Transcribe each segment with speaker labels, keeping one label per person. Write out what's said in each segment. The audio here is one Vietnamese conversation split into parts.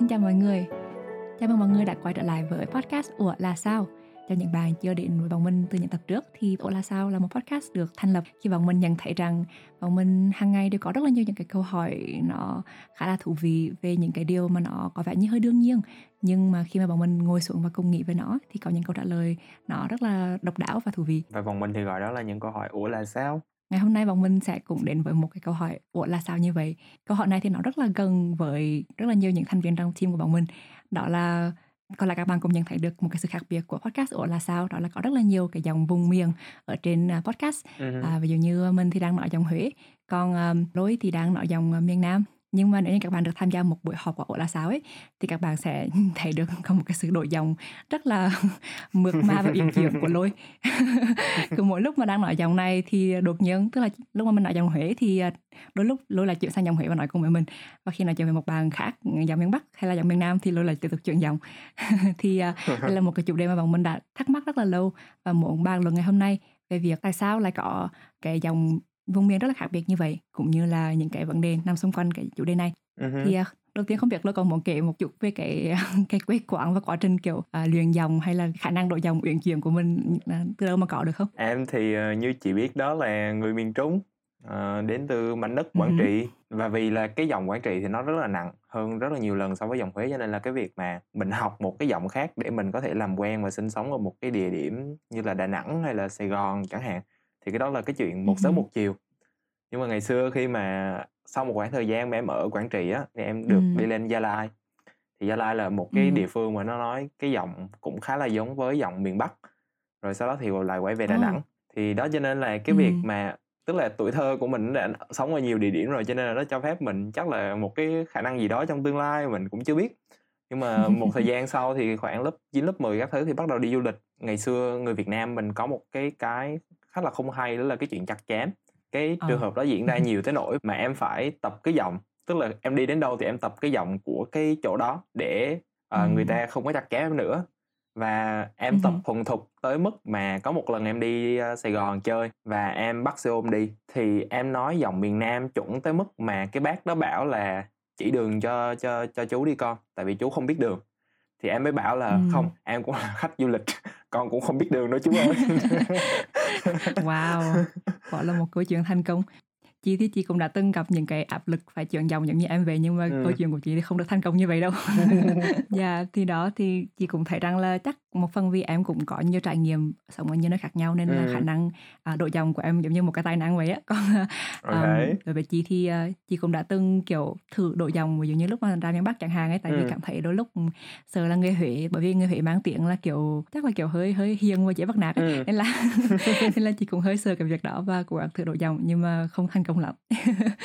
Speaker 1: Xin chào mọi người. Chào mừng mọi người đã quay trở lại với podcast của là sao? Cho những bạn chưa đến với bọn mình từ những tập trước thì Ủa là sao là một podcast được thành lập khi bọn mình nhận thấy rằng bọn mình hàng ngày đều có rất là nhiều những cái câu hỏi nó khá là thú vị về những cái điều mà nó có vẻ như hơi đương nhiên nhưng mà khi mà bọn mình ngồi xuống và cùng nghĩ về nó thì có những câu trả lời nó rất là độc đáo và thú vị
Speaker 2: và bọn mình thì gọi đó là những câu hỏi ủa là sao
Speaker 1: ngày hôm nay bọn mình sẽ cùng đến với một cái câu hỏi ủa là sao như vậy? Câu hỏi này thì nó rất là gần với rất là nhiều những thành viên trong team của bọn mình. Đó là còn là các bạn cũng nhận thấy được một cái sự khác biệt của podcast ủa là sao? Đó là có rất là nhiều cái dòng vùng miền ở trên à, podcast. Uh-huh. à, ví dụ như mình thì đang nói dòng huế còn um, lối thì đang nói dòng uh, miền nam nhưng mà nếu như các bạn được tham gia một buổi họp của ổ là sao ấy, thì các bạn sẽ thấy được có một cái sự đổi dòng rất là mượt mà và uyển chuyển của lôi. Cứ mỗi lúc mà đang nói dòng này thì đột nhiên, tức là lúc mà mình nói dòng huế thì à, đôi lúc lôi lại chuyển sang dòng huế và nói cùng với mình. Và khi nói chuyện với một bạn khác ừ, dòng miền bắc hay là dòng miền nam thì lôi lại tiếp tục chuyển dòng thì à, đây là một cái chủ đề mà bọn mình đã thắc mắc rất là lâu và muốn bàn luận ngày hôm nay về việc tại sao lại có cái dòng vùng miền rất là khác biệt như vậy cũng như là những cái vấn đề nằm xung quanh cái chủ đề này uh-huh. thì uh, đầu tiên không biết tôi còn muốn kể một chút về cái cái quê quán và quá trình kiểu uh, luyện dòng hay là khả năng đổi dòng uyển chuyển của mình uh, từ đâu mà có được không
Speaker 2: em thì uh, như chị biết đó là người miền trung uh, đến từ mảnh đất quảng uh-huh. trị và vì là cái dòng quảng trị thì nó rất là nặng hơn rất là nhiều lần so với dòng huế cho nên là cái việc mà mình học một cái giọng khác để mình có thể làm quen và sinh sống ở một cái địa điểm như là đà nẵng hay là sài gòn chẳng hạn thì cái đó là cái chuyện một sớm một chiều nhưng mà ngày xưa khi mà sau một khoảng thời gian mà em ở quảng trị á thì em được ừ. đi lên gia lai thì gia lai là một cái ừ. địa phương mà nó nói cái giọng cũng khá là giống với giọng miền bắc rồi sau đó thì lại quay về đà ừ. nẵng thì đó cho nên là cái ừ. việc mà tức là tuổi thơ của mình đã sống ở nhiều địa điểm rồi cho nên là nó cho phép mình chắc là một cái khả năng gì đó trong tương lai mình cũng chưa biết nhưng mà một thời gian sau thì khoảng lớp 9 lớp 10 các thứ thì bắt đầu đi du lịch ngày xưa người Việt Nam mình có một cái cái khá là không hay đó là cái chuyện chặt chém cái ờ. trường hợp đó diễn ra nhiều tới nỗi mà em phải tập cái giọng tức là em đi đến đâu thì em tập cái giọng của cái chỗ đó để uh, ừ. người ta không có chặt chém em nữa và em ừ. tập thuần thục tới mức mà có một lần em đi uh, Sài Gòn chơi và em bắt xe ôm đi thì em nói giọng miền Nam chuẩn tới mức mà cái bác đó bảo là chỉ đường cho cho cho chú đi con tại vì chú không biết đường thì em mới bảo là ừ. không em cũng là khách du lịch con cũng không biết đường đâu, chú ơi.
Speaker 1: Wow, quả là một câu chuyện thành công chị thì chị cũng đã từng gặp những cái áp lực phải chuyển dòng giống như em về nhưng mà ừ. câu chuyện của chị thì không được thành công như vậy đâu dạ thì đó thì chị cũng thấy rằng là chắc một phần vì em cũng có nhiều trải nghiệm sống ở nhiều nơi khác nhau nên ừ. là khả năng à, độ dòng của em giống như một cái tài năng vậy á còn okay. um, đối với chị thì uh, chị cũng đã từng kiểu thử độ dòng ví dụ như lúc mà ra miền bắc chẳng hạn ấy tại ừ. vì cảm thấy đôi lúc sợ là người huế bởi vì người huế mang tiếng là kiểu chắc là kiểu hơi hơi hiền và dễ bắt nạt ấy. Ừ. nên là nên là chị cũng hơi sợ cái việc đó và cố gắng thử độ dòng nhưng mà không thành công lắm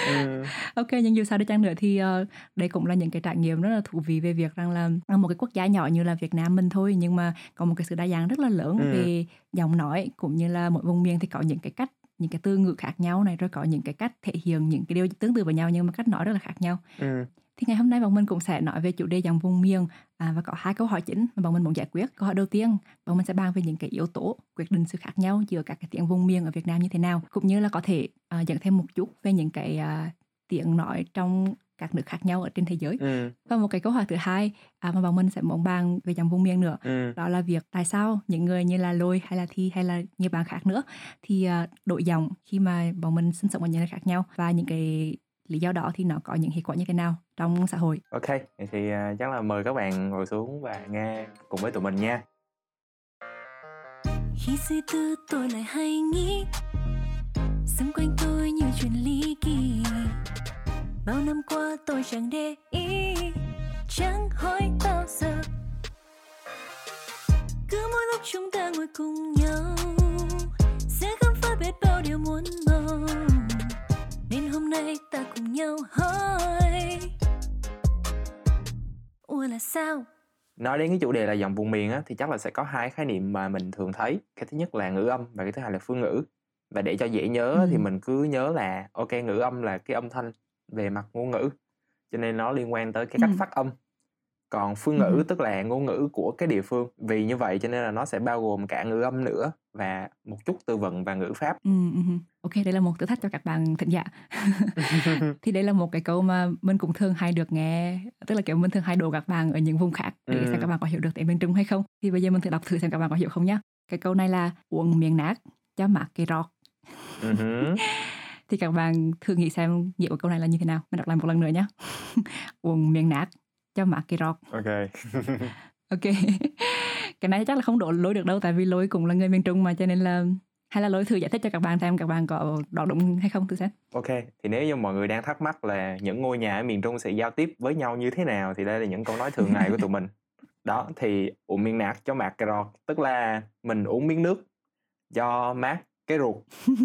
Speaker 1: ừ. ok nhưng dù sao đi chăng nữa thì uh, đây cũng là những cái trải nghiệm rất là thú vị về việc rằng là một cái quốc gia nhỏ như là Việt Nam mình thôi nhưng mà có một cái sự đa dạng rất là lớn ừ. về giọng nói cũng như là mỗi vùng miền thì có những cái cách những cái từ ngữ khác nhau này rồi có những cái cách thể hiện những cái điều tương tự với nhau nhưng mà cách nói rất là khác nhau ừ. Thì ngày hôm nay bọn mình cũng sẽ nói về chủ đề dòng vùng miền à, và có hai câu hỏi chính mà bọn mình muốn giải quyết câu hỏi đầu tiên bọn mình sẽ bàn về những cái yếu tố quyết định sự khác nhau giữa các cái tiếng vùng miền ở Việt Nam như thế nào cũng như là có thể uh, dẫn thêm một chút về những cái uh, tiếng nói trong các nước khác nhau ở trên thế giới ừ. và một cái câu hỏi thứ hai à, mà bọn mình sẽ muốn bàn về dòng vùng miền nữa ừ. đó là việc tại sao những người như là lôi hay là thi hay là nhiều bạn khác nữa thì uh, đổi dòng khi mà bọn mình sinh sống ở những nơi khác nhau và những cái lý do đó thì nó có những hiệu quả như thế nào trong xã hội?
Speaker 2: Ok thì uh, chắc là mời các bạn ngồi xuống và nghe cùng với tụi mình nha. Khi suy tư tôi lại hay nghĩ xung quanh tôi nhiều chuyện ly kỳ. Bao năm qua tôi chẳng để ý chẳng hỏi bao giờ. Cứ mỗi lúc chúng ta ngồi cùng nhau nhau hỏi ủa là sao? Nói đến cái chủ đề là dòng vùng miền á thì chắc là sẽ có hai khái niệm mà mình thường thấy. Cái thứ nhất là ngữ âm và cái thứ hai là phương ngữ. Và để cho dễ nhớ ừ. thì mình cứ nhớ là ok ngữ âm là cái âm thanh về mặt ngôn ngữ. Cho nên nó liên quan tới cái cách ừ. phát âm còn phương ngữ tức là ngôn ngữ của cái địa phương. Vì như vậy cho nên là nó sẽ bao gồm cả ngữ âm nữa và một chút từ vựng và ngữ pháp.
Speaker 1: Ừ, ừ, ừ. ok đây là một thử thách cho các bạn thính giả. Thì đây là một cái câu mà mình cũng thường hay được nghe tức là kiểu mình thường hay đổ các bạn ở những vùng khác để ừ. xem các bạn có hiểu được tiếng miền trung hay không. Thì bây giờ mình thử đọc thử xem các bạn có hiểu không nhá. Cái câu này là uống miếng nát cho mạc cây rọt thì các bạn thử nghĩ xem nghĩa của câu này là như thế nào. Mình đọc lại một lần nữa nhé uống miếng nát cho mạc cây rọt
Speaker 2: ok.
Speaker 1: Ok. Cái này chắc là không đổ lối được đâu tại vì lối cũng là người miền trung mà cho nên là hay là lối thử giải thích cho các bạn xem các bạn có đọc đúng hay không thử xem.
Speaker 2: Ok thì nếu như mọi người đang thắc mắc là những ngôi nhà ở miền trung sẽ giao tiếp với nhau như thế nào thì đây là những câu nói thường ngày của tụi mình. Đó thì uống miếng nát cho mát cà rọt tức là mình uống miếng nước cho mát cái ruột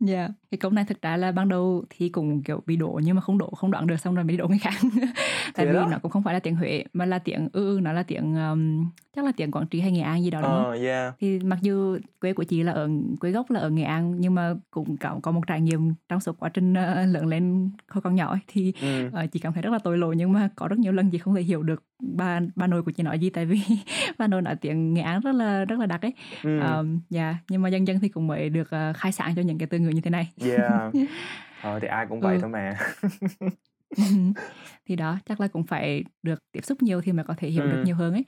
Speaker 1: Dạ, yeah. cái câu này thực ra là ban đầu thì cũng kiểu bị đổ nhưng mà không đổ không đoạn được xong rồi bị đổ người khác. Tại vì đó. nó cũng không phải là tiếng Huế mà là tiếng ư nó là tiếng um, chắc là tiếng Quảng Trị hay Nghệ An gì đó đúng không?
Speaker 2: Uh, yeah.
Speaker 1: Thì mặc dù quê của chị là ở quê gốc là ở Nghệ An nhưng mà cũng có có một trải nghiệm trong suốt quá trình uh, lớn lên hồi còn nhỏ ấy, thì ừ. uh, chị cảm thấy rất là tội lỗi nhưng mà có rất nhiều lần chị không thể hiểu được ba ba nội của chị nói gì tại vì ba nội nói tiếng Nghệ An rất là rất là đặc ấy. Ừ. Um, yeah. nhưng mà dần dần thì cũng mới được uh, khai sáng cho những cái từ ngữ như thế này.
Speaker 2: Yeah. Thôi thì ai cũng vậy ừ. thôi mà.
Speaker 1: thì đó chắc là cũng phải được tiếp xúc nhiều thì mới có thể hiểu ừ. được nhiều hơn ấy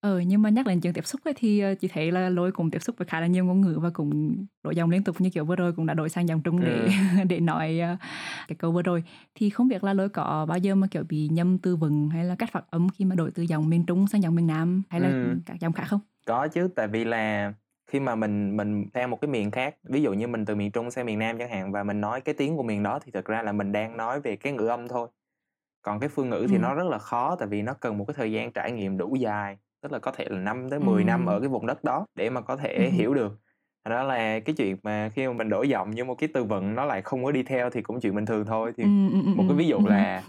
Speaker 1: ờ nhưng mà nhắc đến chuyện tiếp xúc ấy thì ờ, chị thấy là lôi cũng tiếp xúc với khá là nhiều ngôn ngữ và cũng đổi dòng liên tục như kiểu vừa rồi cũng đã đổi sang dòng trung để ừ. để nói uh, cái câu vừa rồi thì không biết là lôi có bao giờ mà kiểu bị nhầm từ vựng hay là cách phát âm khi mà đổi từ dòng miền trung sang dòng miền nam hay là ừ. các dòng khác không
Speaker 2: có chứ tại vì là khi mà mình mình sang một cái miền khác ví dụ như mình từ miền trung sang miền nam chẳng hạn và mình nói cái tiếng của miền đó thì thực ra là mình đang nói về cái ngữ âm thôi còn cái phương ngữ thì ừ. nó rất là khó tại vì nó cần một cái thời gian trải nghiệm đủ dài tức là có thể là 5 tới 10 ừ. năm ở cái vùng đất đó để mà có thể ừ. hiểu được. Đó là cái chuyện mà khi mà mình đổi giọng nhưng một cái từ vựng nó lại không có đi theo thì cũng chuyện bình thường thôi. Thì một cái ví dụ là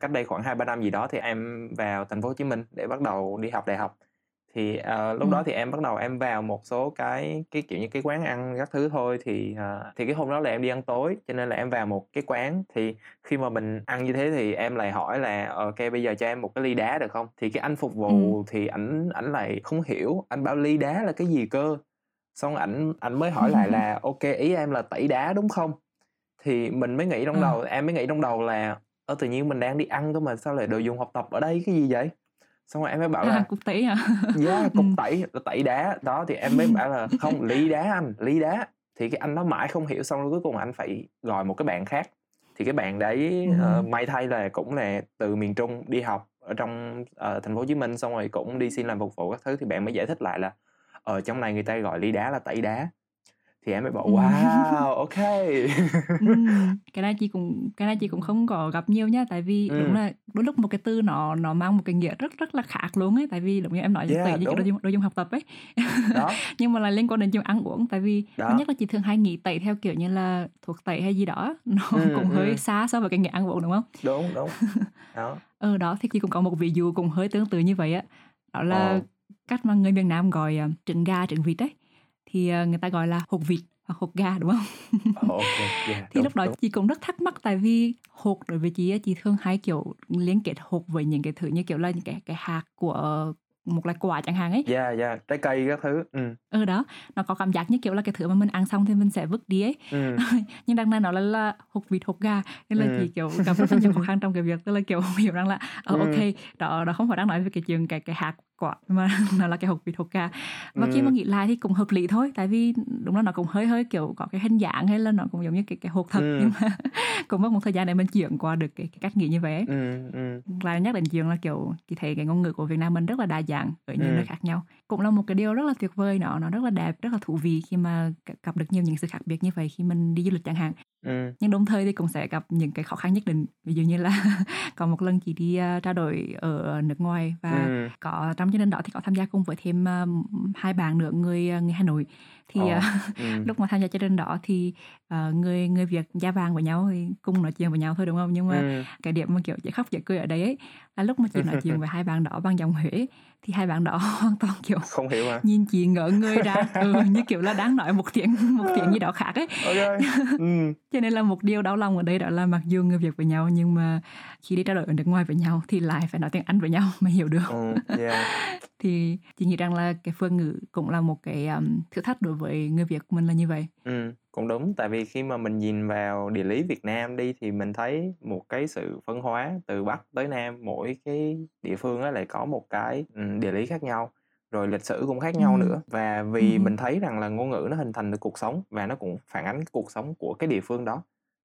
Speaker 2: cách đây khoảng hai ba năm gì đó thì em vào thành phố Hồ Chí Minh để bắt đầu đi học đại học thì uh, lúc ừ. đó thì em bắt đầu em vào một số cái cái kiểu như cái quán ăn các thứ thôi thì uh, thì cái hôm đó là em đi ăn tối cho nên là em vào một cái quán. Thì khi mà mình ăn như thế thì em lại hỏi là ok bây giờ cho em một cái ly đá được không? Thì cái anh phục vụ ừ. thì ảnh ảnh lại không hiểu. Anh bảo ly đá là cái gì cơ? Xong ảnh ảnh mới hỏi lại là ok ý em là tẩy đá đúng không? Thì mình mới nghĩ trong đầu em mới nghĩ trong đầu là ơ tự nhiên mình đang đi ăn cơ mà sao lại đồ dùng học tập ở đây? Cái gì vậy xong rồi em mới bảo là
Speaker 1: à, cục tẩy hả?
Speaker 2: Yeah, cục tẩy tẩy đá. Đó thì em mới bảo là không ly đá anh ly đá. Thì cái anh nó mãi không hiểu xong rồi cuối cùng anh phải gọi một cái bạn khác. Thì cái bạn đấy ừ. uh, may thay là cũng là từ miền trung đi học ở trong uh, thành phố hồ chí minh xong rồi cũng đi xin làm phục vụ các thứ. Thì bạn mới giải thích lại là ở trong này người ta gọi ly đá là tẩy đá thì em mới bảo wow ok
Speaker 1: cái này chị cũng cái này chị cũng không có gặp nhiều nha tại vì ừ. đúng là đôi lúc một cái từ nó nó mang một cái nghĩa rất rất là khác luôn ấy tại vì đúng như em nói yeah, tẩy như cái đồ dùng học tập ấy đó. nhưng mà là liên quan đến chuyện ăn uống tại vì đó. nhất là chị thường hay nghĩ tẩy theo kiểu như là thuộc tẩy hay gì đó nó ừ, cũng hơi ừ. xa so với cái nghĩa ăn uống đúng không
Speaker 2: đúng đúng đó
Speaker 1: ừ đó thì chị cũng có một ví dụ cũng hơi tương tự như vậy á đó là oh. cách mà người miền Nam gọi uh, trứng gà trứng vịt ấy thì ờ, người ta gọi là hột vịt hoặc hột gà đúng không?
Speaker 2: okay, yeah,
Speaker 1: thì đúng, lúc đó đúng. chị cũng rất thắc mắc tại vì hột đối với chị chị thường hay kiểu liên kết hột với những cái thứ như kiểu là những cái cái hạt của một loại quả chẳng hạn ấy.
Speaker 2: Dạ yeah, dạ, yeah. trái cây các thứ. Ừ.
Speaker 1: ừ đó, nó có cảm giác như kiểu là cái thứ mà mình ăn xong thì mình sẽ vứt đi ấy. Ừ. Nhưng đằng này nó là, là hột vịt hột gà nên là ừ. chị kiểu gặp rất nhiều khó khăn trong cái việc tức là kiểu hiểu rằng là oh, ok đó đó không phải đang nói về cái chuyện cái cái hạt quả mà nó là cái hộp vịt hộp gà và ừ. khi mà nghĩ lại thì cũng hợp lý thôi tại vì đúng là nó cũng hơi hơi kiểu có cái hình dạng hay là nó cũng giống như cái cái hộp thật ừ. nhưng mà cũng mất một thời gian để mình chuyển qua được cái, cái cách nghĩ như vậy ừ. Ừ. lại nhắc đến chuyện là kiểu chị thấy cái ngôn ngữ của Việt Nam mình rất là đa dạng ở nhiều ừ. nơi khác nhau cũng là một cái điều rất là tuyệt vời nó nó rất là đẹp rất là thú vị khi mà gặp được nhiều những sự khác biệt như vậy khi mình đi du lịch chẳng hạn ừ. nhưng đồng thời thì cũng sẽ gặp những cái khó khăn nhất định ví dụ như là có một lần chị đi uh, trao đổi ở nước ngoài và ừ. có trong chương trình đó thì có tham gia cùng với thêm uh, hai bạn nữa người uh, người Hà Nội thì
Speaker 2: Ồ,
Speaker 1: uh,
Speaker 2: ừm.
Speaker 1: lúc mà tham gia chương trình đó thì uh, người người Việt da vàng với nhau thì cùng nói chuyện với nhau thôi đúng không nhưng mà
Speaker 2: Ừm.
Speaker 1: cái điểm mà kiểu dễ khóc dễ cười ở đấy ấy, là lúc mà chị nói chuyện với hai bạn đó bằng giọng Huế thì hai bạn đó hoàn toàn kiểu
Speaker 2: Không hiểu hả?
Speaker 1: nhìn chị ngỡ người ra ừ, như kiểu là đang nói một tiếng một tiếng gì đó khác ấy
Speaker 2: OK. Ừm.
Speaker 1: cho nên là một điều đau lòng ở đây đó là mặc dù người Việt với nhau nhưng mà khi đi trao đổi ở nước ngoài với nhau thì lại phải nói tiếng Anh với nhau mới hiểu được
Speaker 2: Ừm, yeah.
Speaker 1: thì chị nghĩ rằng là cái phương ngữ cũng là một cái um, thử thách đối với người Việt của mình là như vậy
Speaker 2: Ừm, cũng đúng, tại vì khi mà mình nhìn vào địa lý Việt Nam đi thì mình thấy một cái sự phân hóa từ Bắc tới Nam, mỗi cái địa phương á lại có một cái, ừm, địa lý khác nhau, rồi lịch sử cũng khác nhau
Speaker 1: Ừm.
Speaker 2: nữa. Và vì
Speaker 1: Ừm.
Speaker 2: mình thấy rằng là ngôn ngữ nó hình thành từ cuộc sống và nó cũng phản ánh cuộc sống của cái địa phương đó.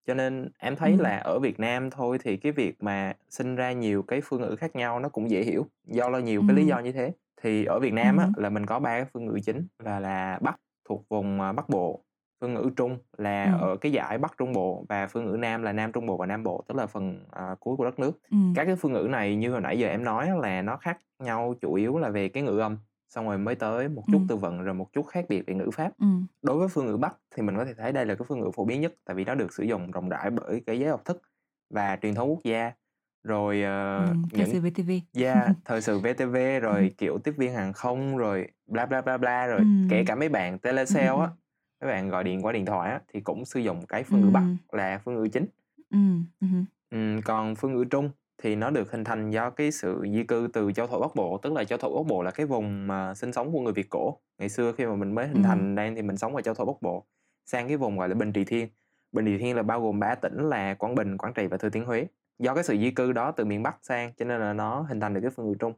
Speaker 2: Cho nên em thấy
Speaker 1: Ừm.
Speaker 2: là ở Việt Nam thôi thì cái việc mà sinh ra nhiều cái phương ngữ khác nhau nó cũng dễ hiểu, do là nhiều cái lý
Speaker 1: Ừm.
Speaker 2: do như thế. Thì ở Việt Nam á
Speaker 1: hứm.
Speaker 2: là mình có 3 cái phương ngữ chính và là Bắc thuộc vùng, à, Bắc Bộ, phương ngữ Trung là
Speaker 1: Ừm.
Speaker 2: ở cái dải Bắc Trung Bộ và phương ngữ Nam là Nam Trung Bộ và Nam Bộ, tức là phần, à, cuối của đất nước.
Speaker 1: Ừm.
Speaker 2: Các cái phương ngữ này như hồi nãy giờ em nói là nó khác nhau chủ yếu là về cái ngữ âm, xong rồi mới tới một chút
Speaker 1: Ừm.
Speaker 2: từ vựng, rồi một chút khác biệt về ngữ pháp.
Speaker 1: Ừm.
Speaker 2: Đối với phương ngữ Bắc thì mình có thể thấy đây là cái phương ngữ phổ biến nhất, tại vì nó được sử dụng rộng rãi bởi cái giới học thức và truyền thông quốc gia, rồi,
Speaker 1: Ừm, thời
Speaker 2: những
Speaker 1: sự VTV.
Speaker 2: yeah, thời sự VTV, rồi, kiểu, tiếp viên hàng không, rồi bla, bla, bla, bla, rồi kể
Speaker 1: Ừm.
Speaker 2: cả mấy bạn telesale á,
Speaker 1: ừm.
Speaker 2: mấy bạn gọi điện qua điện thoại á thì cũng sử dụng cái phương ngữ Bắc
Speaker 1: Ừm.
Speaker 2: là phương ngữ chính.
Speaker 1: Ừm hứm.
Speaker 2: Ừm, còn phương ngữ Trung thì nó được hình thành do cái sự di cư từ Châu Thổ Bắc Bộ, tức là Châu Thổ Bắc Bộ là cái vùng mà sinh sống của người Việt cổ. Ngày xưa khi mà mình mới hình thành nên thì mình sống ở Châu Thổ Bắc Bộ, sang cái vùng gọi là Bình Trị Thiên. Bình Trị Thiên là bao gồm 3 tỉnh là Quảng Bình, Quảng Trị và Thừa Thiên Huế. Do cái sự di cư đó từ miền Bắc sang cho nên là nó hình thành được cái phương ngữ Trung.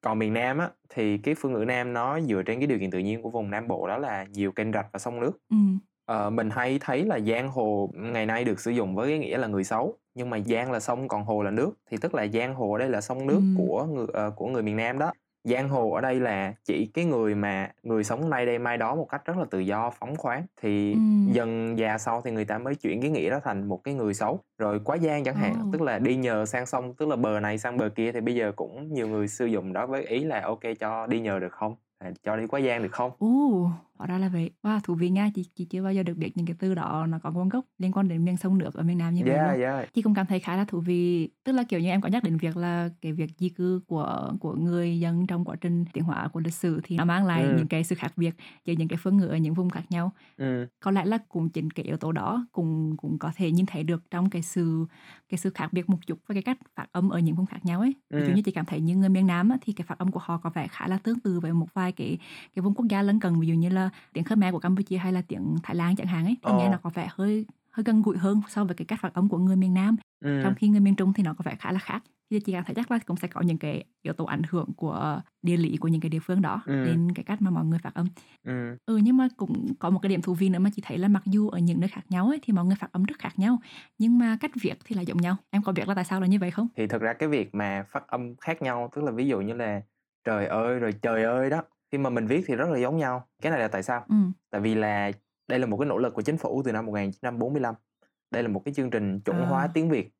Speaker 2: Còn miền Nam á, thì cái phương ngữ Nam nó dựa trên cái điều kiện tự nhiên của vùng Nam Bộ đó là nhiều kênh rạch và sông nước.
Speaker 1: Ừm.
Speaker 2: Ờ, mình hay thấy là giang hồ ngày nay được sử dụng với cái nghĩa là người xấu, nhưng mà giang là sông còn hồ là nước, thì tức là giang hồ đây là sông nước
Speaker 1: Ừm.
Speaker 2: của người, ờ, của người miền Nam đó. Giang hồ ở đây là chỉ cái người mà người sống nay đây mai đó một cách rất là tự do, phóng khoáng, thì
Speaker 1: Ừm.
Speaker 2: dần dà sau thì người ta mới chuyển cái nghĩa đó thành một cái người xấu. Rồi quá giang chẳng hạn,
Speaker 1: Ồ.
Speaker 2: tức là đi nhờ sang sông, tức là bờ này sang bờ kia thì bây giờ cũng nhiều người sử dụng đó với ý là "Ô kê, cho đi nhờ được không? À, cho đi quá giang được không?"
Speaker 1: Ồ, hóa ra là vậy. Wow, thú vị nha, chị chị chưa bao giờ được biết những cái từ đó nó có nguồn gốc liên quan đến miền sông nước ở miền Nam như vậy
Speaker 2: Yeah,
Speaker 1: luôn.
Speaker 2: yeah.
Speaker 1: Chị cũng cảm thấy khá là thú vị, tức là, kiểu như, em có nhắc đến việc là cái việc di cư của của người dân trong quá trình tiến hóa của lịch sử thì nó mang lại
Speaker 2: Ừm.
Speaker 1: những cái sự khác biệt giữa những cái phương ngữ ở những vùng khác nhau.
Speaker 2: Ừm.
Speaker 1: Có lẽ là cũng chính cái yếu tố đó cũng cũng có thể nhìn thấy được trong cái sự cái sự khác biệt một chút với cái cách phát âm ở những vùng khác nhau ấy. Ví dụ
Speaker 2: Ừm.
Speaker 1: như chị cảm thấy như người miền Nam á, thì cái phát âm của họ có vẻ khá là tương tự với một vài cái cái vùng quốc gia lân cận, ví dụ như là tiếng Khmer của Campuchia hay là tiếng Thái Lan chẳng hạn ấy. Thì nghe
Speaker 2: Ờ.
Speaker 1: nó có vẻ hơi hơi gần gũi hơn so với cái cách phát âm của người miền Nam. Trong
Speaker 2: Ừm.
Speaker 1: khi người miền Trung thì nó có vẻ khá là khác. Thì chị cảm thấy chắc là cũng sẽ có những cái yếu tố ảnh hưởng của địa lý của những cái địa phương đó
Speaker 2: Ừm.
Speaker 1: đến cái cách mà mọi người phát âm.
Speaker 2: Ừm.
Speaker 1: Ừ, nhưng mà cũng có một cái điểm thú vị nữa mà chị thấy là mặc dù ở những nơi khác nhau ấy, thì mọi người phát âm rất khác nhau, nhưng mà cách viết thì lại giống nhau. Em có biết là tại sao là như vậy không?
Speaker 2: Thì thực ra cái việc mà phát âm khác nhau, tức là ví dụ như là "trời ơi" rồi "trời ơi" đó, khi mà mình viết thì rất là giống nhau. Cái này là tại sao?
Speaker 1: Ừm.
Speaker 2: Tại vì là đây là một cái nỗ lực của chính phủ từ năm 1945. Đây là một cái chương trình chuẩn hóa
Speaker 1: À.
Speaker 2: tiếng Việt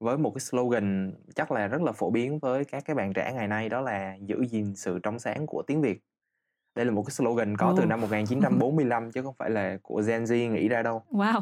Speaker 2: với một cái slogan chắc là rất là phổ biến với các cái bạn trẻ ngày nay đó là "giữ gìn sự trong sáng của tiếng Việt". Đây là một cái slogan có từ
Speaker 1: Ồ.
Speaker 2: năm 1945 chứ không phải là của Gen Z nghĩ ra đâu.
Speaker 1: Wow!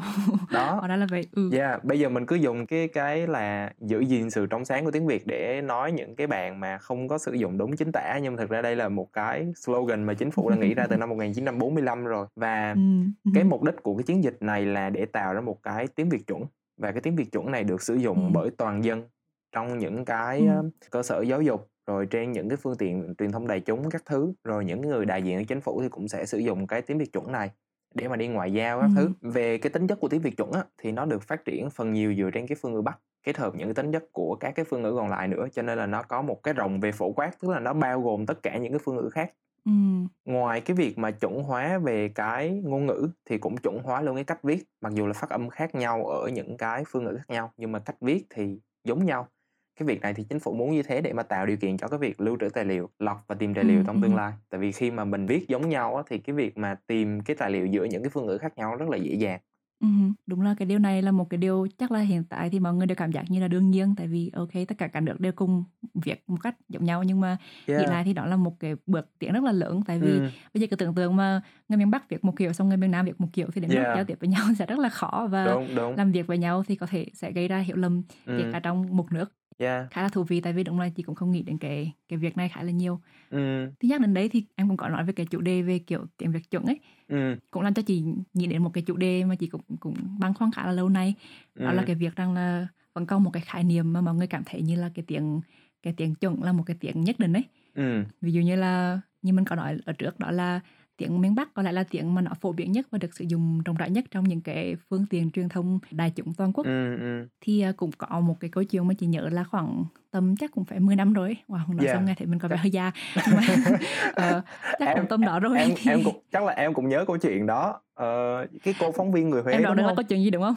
Speaker 2: Đó.
Speaker 1: Ra là vậy. Ừ.
Speaker 2: Yeah, bây giờ mình cứ dùng cái cái là "giữ gìn sự trong sáng của tiếng Việt" để nói những cái bạn mà không có sử dụng đúng chính tả, nhưng thực ra đây là một cái slogan mà chính phủ đã nghĩ ra từ năm 1945 rồi. Và
Speaker 1: Ừm, ừm
Speaker 2: cái mục đích của cái chiến dịch này là để tạo ra một cái tiếng Việt chuẩn, và cái tiếng Việt chuẩn này được sử dụng
Speaker 1: Ừm.
Speaker 2: bởi toàn dân trong những cái, cơ sở giáo dục, rồi trên những cái phương tiện truyền thông đại chúng các thứ. Rồi những cái người đại diện ở chính phủ thì cũng sẽ sử dụng cái tiếng Việt chuẩn này để mà đi ngoại giao các thứ.
Speaker 1: Ừm.
Speaker 2: Về cái tính chất của tiếng Việt chuẩn á, thì nó được phát triển phần nhiều dựa trên cái phương ngữ Bắc, kết hợp những cái tính chất của các cái phương ngữ còn lại nữa, cho nên là nó có một cái rộng về phổ quát, tức là nó bao gồm tất cả những cái phương ngữ khác.
Speaker 1: Ừm.
Speaker 2: Ngoài cái việc mà chuẩn hóa về cái ngôn ngữ thì cũng chuẩn hóa luôn cái cách viết, mặc dù là phát âm khác nhau ở những cái phương ngữ khác nhau, nhưng mà cách viết thì giống nhau. Cái việc này thì chính phủ muốn như thế để mà tạo điều kiện cho cái việc lưu trữ tài liệu, lọc và tìm tài liệu
Speaker 1: Ừm,
Speaker 2: trong tương lai. Tại vì khi mà mình viết giống nhau á, thì cái việc mà tìm cái tài liệu giữa những cái phương ngữ khác nhau rất là dễ dàng.
Speaker 1: Hứm. Đúng là cái điều này là một cái điều chắc là hiện tại thì mọi người đều cảm giác như là đương nhiên, tại vì kê, tất cả cả nước đều cùng viết một cách giống nhau nhưng mà yeah. nghĩ lại thì đó là một cái bước tiến rất là lớn tại vì ừ. bây giờ cứ tưởng tượng mà người miền Bắc viết một kiểu xong người miền Nam viết một kiểu thì để yeah. giao tiếp với nhau sẽ rất là khó và đúng, đúng. làm việc với nhau thì có thể sẽ gây ra hiểu lầm ừ. kể cả trong một nước yeah. khá là thú vị tại vì đúng là chị cũng không nghĩ đến cái cái việc này khá là nhiều ừ. thì nhắc đến đấy thì em cũng có nói về cái chủ đề về kiểu tiếng việt chuẩn ấy ừ. cũng làm cho chị nghĩ đến một cái chủ đề mà chị cũng cũng băn khoăn khá là lâu nay đó ừ. là cái việc rằng là vẫn còn một cái khái niệm mà mọi người cảm thấy như là cái tiếng cái tiếng chuẩn là một cái tiếng nhất định ấy ừ. ví dụ như là như mình có nói ở trước đó là tiếng miền Bắc có lẽ là tiếng mà nó phổ biến nhất và được sử dụng rộng rãi nhất trong những cái phương tiện truyền thông đại chúng toàn quốc. Ừ, ừ. Thì uh, cũng có một cái câu chuyện mà chị nhớ là khoảng tầm chắc cũng phải 10 năm rồi. Wow, nói yeah. xong nghe thì mình có vẻ hơi già. Nhưng mà uh, chắc em, cũng tầm đó rồi.
Speaker 2: Em,
Speaker 1: thì...
Speaker 2: em cũng chắc là em cũng nhớ câu chuyện đó. Uh, cái cô phóng viên người Huế
Speaker 1: em đoán được là có chuyện gì đúng không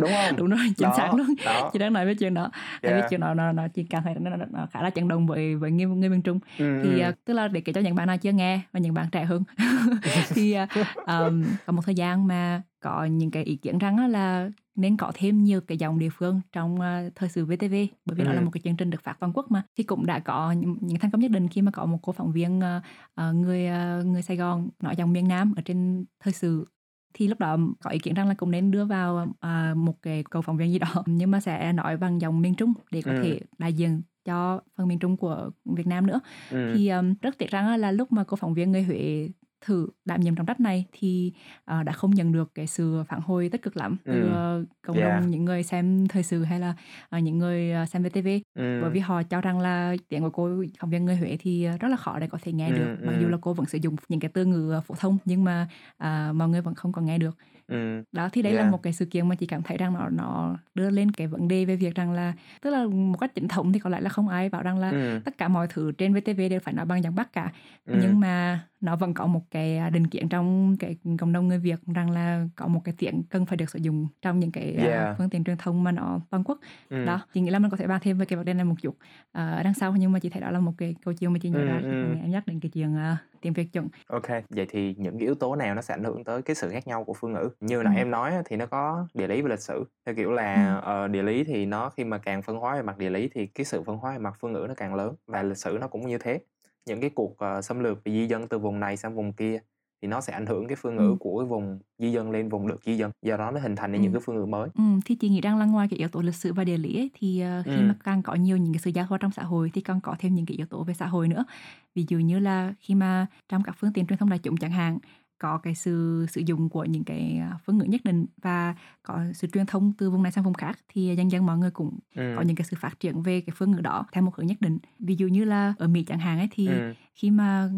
Speaker 2: đúng không
Speaker 1: đúng rồi chính đó, xác luôn đó. chị đang nói về chuyện đó yeah. vì chuyện đó nó, nó chị cảm thấy nó, nó, nó khá là chấn động với với người, người miền trung ừ. thì uh, tức là để kể cho những bạn nào chưa nghe và những bạn trẻ hơn thì uh, um, có một thời gian mà có những cái ý kiến rằng là nên có thêm nhiều cái dòng địa phương trong uh, thời sự VTV bởi vì ừ. đó là một cái chương trình được phát toàn quốc mà thì cũng đã có những, thành công nhất định khi mà có một cô phóng viên uh, uh, người người Sài Gòn nói dòng miền Nam ở trên thời sự thì lúc đó có ý kiến rằng là cũng nên đưa vào một cái câu phóng viên gì đó nhưng mà sẽ nói bằng dòng miền Trung để có ừ. thể đại diện cho phần miền Trung của Việt Nam nữa ừ. thì um, rất tiếc rằng là lúc mà cô phóng viên người Huế thử đảm nhiệm trọng trách này thì uh, đã không nhận được cái sự phản hồi tích cực lắm từ ừ. uh, cộng yeah. đồng những người xem thời sự hay là uh, những người uh, xem VTV ừ. bởi vì họ cho rằng là tiếng của cô phóng viên người Huế thì rất là khó để có thể nghe ừ, được mặc ừ. dù là cô vẫn sử dụng những cái từ ngữ phổ thông nhưng mà uh, mọi người vẫn không còn nghe được Ừ. đó thì đây yeah. là một cái sự kiện mà chị cảm thấy rằng nó nó đưa lên cái vấn đề về việc rằng là tức là một cách chính thống thì có lẽ là không ai bảo rằng là ừ. tất cả mọi thứ trên VTV đều phải nói bằng giọng Bắc cả ừ. nhưng mà nó vẫn có một cái định kiến trong cái cộng đồng người Việt rằng là có một cái tiếng cần phải được sử dụng trong những cái à, yeah. phương tiện truyền thông mà nó toàn quốc ừ. đó chị nghĩ là mình có thể bàn thêm về cái vấn đề này một chút uh, đằng sau nhưng mà chị thấy đó là một cái câu chuyện mà chị nhớ ừ, ra ừ. em nhắc đến cái chuyện uh, tiếng Việt chuẩn.
Speaker 2: Ok, vậy thì những cái yếu tố nào nó sẽ ảnh hưởng tới cái sự khác nhau của phương ngữ? Như là ừ. em nói thì nó có địa lý và lịch sử. Theo kiểu là ừ. uh, địa lý thì nó khi mà càng phân hóa về mặt địa lý thì cái sự phân hóa về mặt phương ngữ nó càng lớn và lịch sử nó cũng như thế. Những cái cuộc uh, xâm lược và di dân từ vùng này sang vùng kia thì nó sẽ ảnh hưởng cái phương ngữ ừ. của cái vùng di dân lên vùng được di dân do đó nó hình thành nên ừ. những cái phương ngữ mới
Speaker 1: ừ, thì chị nghĩ rằng là ngoài cái yếu tố lịch sử và địa lý ấy, thì uh, khi ừ. mà càng có nhiều những cái sự giao thoa trong xã hội thì càng có thêm những cái yếu tố về xã hội nữa ví dụ như là khi mà trong các phương tiện truyền thông đại chúng chẳng hạn có cái sự sử dụng của những cái à, phương ngữ nhất định và có sự truyền thông từ vùng này sang vùng khác thì dần dần mọi người cũng ừ. có những cái sự phát triển về cái phương ngữ đó theo một hướng nhất định ví dụ như là ở Mỹ chẳng hạn ấy thì ừ. khi mà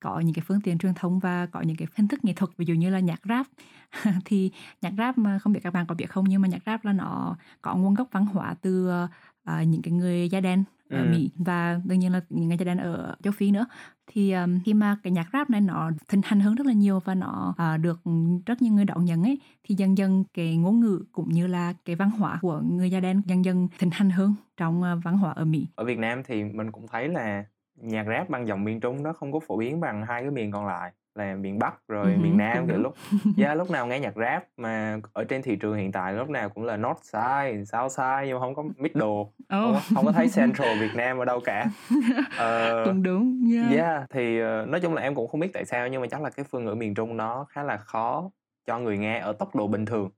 Speaker 1: có những cái phương tiện truyền thông và có những cái hình thức nghệ thuật ví dụ như là nhạc rap. Thì nhạc rap mà không biết các bạn có biết không nhưng mà nhạc rap là nó có nguồn gốc văn hóa từ uh, những cái người da đen ở ừ. Mỹ và đương nhiên là những người da đen ở châu Phi nữa. Thì um, khi mà cái nhạc rap này nó thịnh hành hơn rất là nhiều và nó uh, được rất nhiều người đón nhận ấy thì dần dần cái ngôn ngữ cũng như là cái văn hóa của người da đen dần dần thịnh hành hơn trong uh, văn hóa ở Mỹ.
Speaker 2: Ở Việt Nam thì mình cũng thấy là nhạc rap bằng dòng miền Trung nó không có phổ biến bằng hai cái miền còn lại là miền Bắc rồi uh-huh, miền Nam kiểu lúc yeah, lúc nào nghe nhạc rap mà ở trên thị trường hiện tại lúc nào cũng là North Side, South Side nhưng mà không có Middle oh. không, có, không có thấy Central Việt Nam ở đâu cả
Speaker 1: uh, cũng đúng
Speaker 2: yeah. yeah thì uh, nói chung là em cũng không biết tại sao nhưng mà chắc là cái phương ngữ miền Trung nó khá là khó cho người nghe ở tốc độ bình thường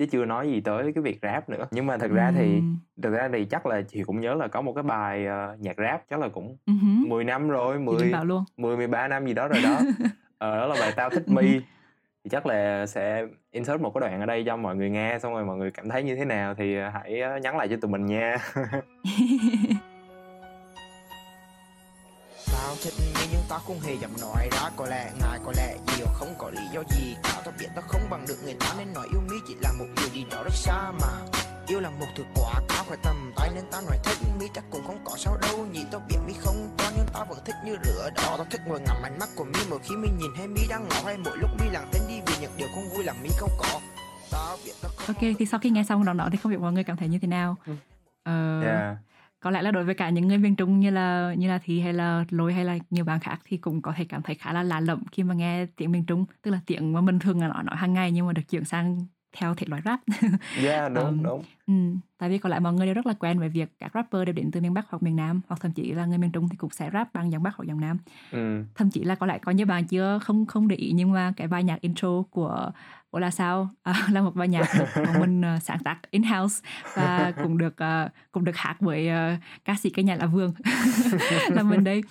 Speaker 2: chứ chưa nói gì tới cái việc rap nữa. Nhưng mà thật ra thì thực ra thì chắc là chị cũng nhớ là có một cái bài uh, nhạc rap chắc là cũng uh-huh. 10 năm rồi 10 luôn. 10 13 năm gì đó rồi đó. Ờ, đó là bài tao thích mi. Thì chắc là sẽ insert một cái đoạn ở đây cho mọi người nghe xong rồi mọi người cảm thấy như thế nào thì hãy nhắn lại cho tụi mình nha tao thích mi nhưng tao không hề dám nói ra. Có lẽ ngại có lẽ nhiều không có lý do gì cả. Tao biết tao không bằng được người ta nên nói yêu mi chỉ là một điều gì đó rất xa mà. Yêu là một thứ quá cao khỏi tầm tay nên tao nói thích mi chắc cũng không có sao đâu. Nhìn tao biết mi không to nhưng tao vẫn thích như rửa đó tao thích ngồi ngắm ánh mắt của mi mỗi khi mi nhìn hay mi đang ngỏ hay mỗi lúc mi lặng tên đi vì những điều không vui làm mi không có.
Speaker 1: Tao biết tao không ok thì sau khi nghe xong đoạn đó thì không biết mọi người cảm thấy như thế nào. Ừ. ờ... yeah có lẽ là đối với cả những người miền trung như là như là thì hay là lôi hay là nhiều bạn khác thì cũng có thể cảm thấy khá là lạ lẫm khi mà nghe tiếng miền trung tức là tiếng mà mình thường là nói nói hàng ngày nhưng mà được chuyển sang theo thể loại rap.
Speaker 2: Yeah đúng
Speaker 1: um,
Speaker 2: đúng.
Speaker 1: ừ, tại vì còn lại mọi người đều rất là quen với việc các rapper đều đến từ miền bắc hoặc miền nam hoặc thậm chí là người miền trung thì cũng sẽ rap bằng giọng bắc hoặc giọng nam.
Speaker 2: Ừ.
Speaker 1: thậm chí là có lại có những bạn chưa không không để ý nhưng mà cái bài nhạc intro của của là sao à, là một bài nhạc của mình uh, sáng tác in house và cũng được uh, cũng được hát với uh, ca sĩ cái nhà là vương là mình đây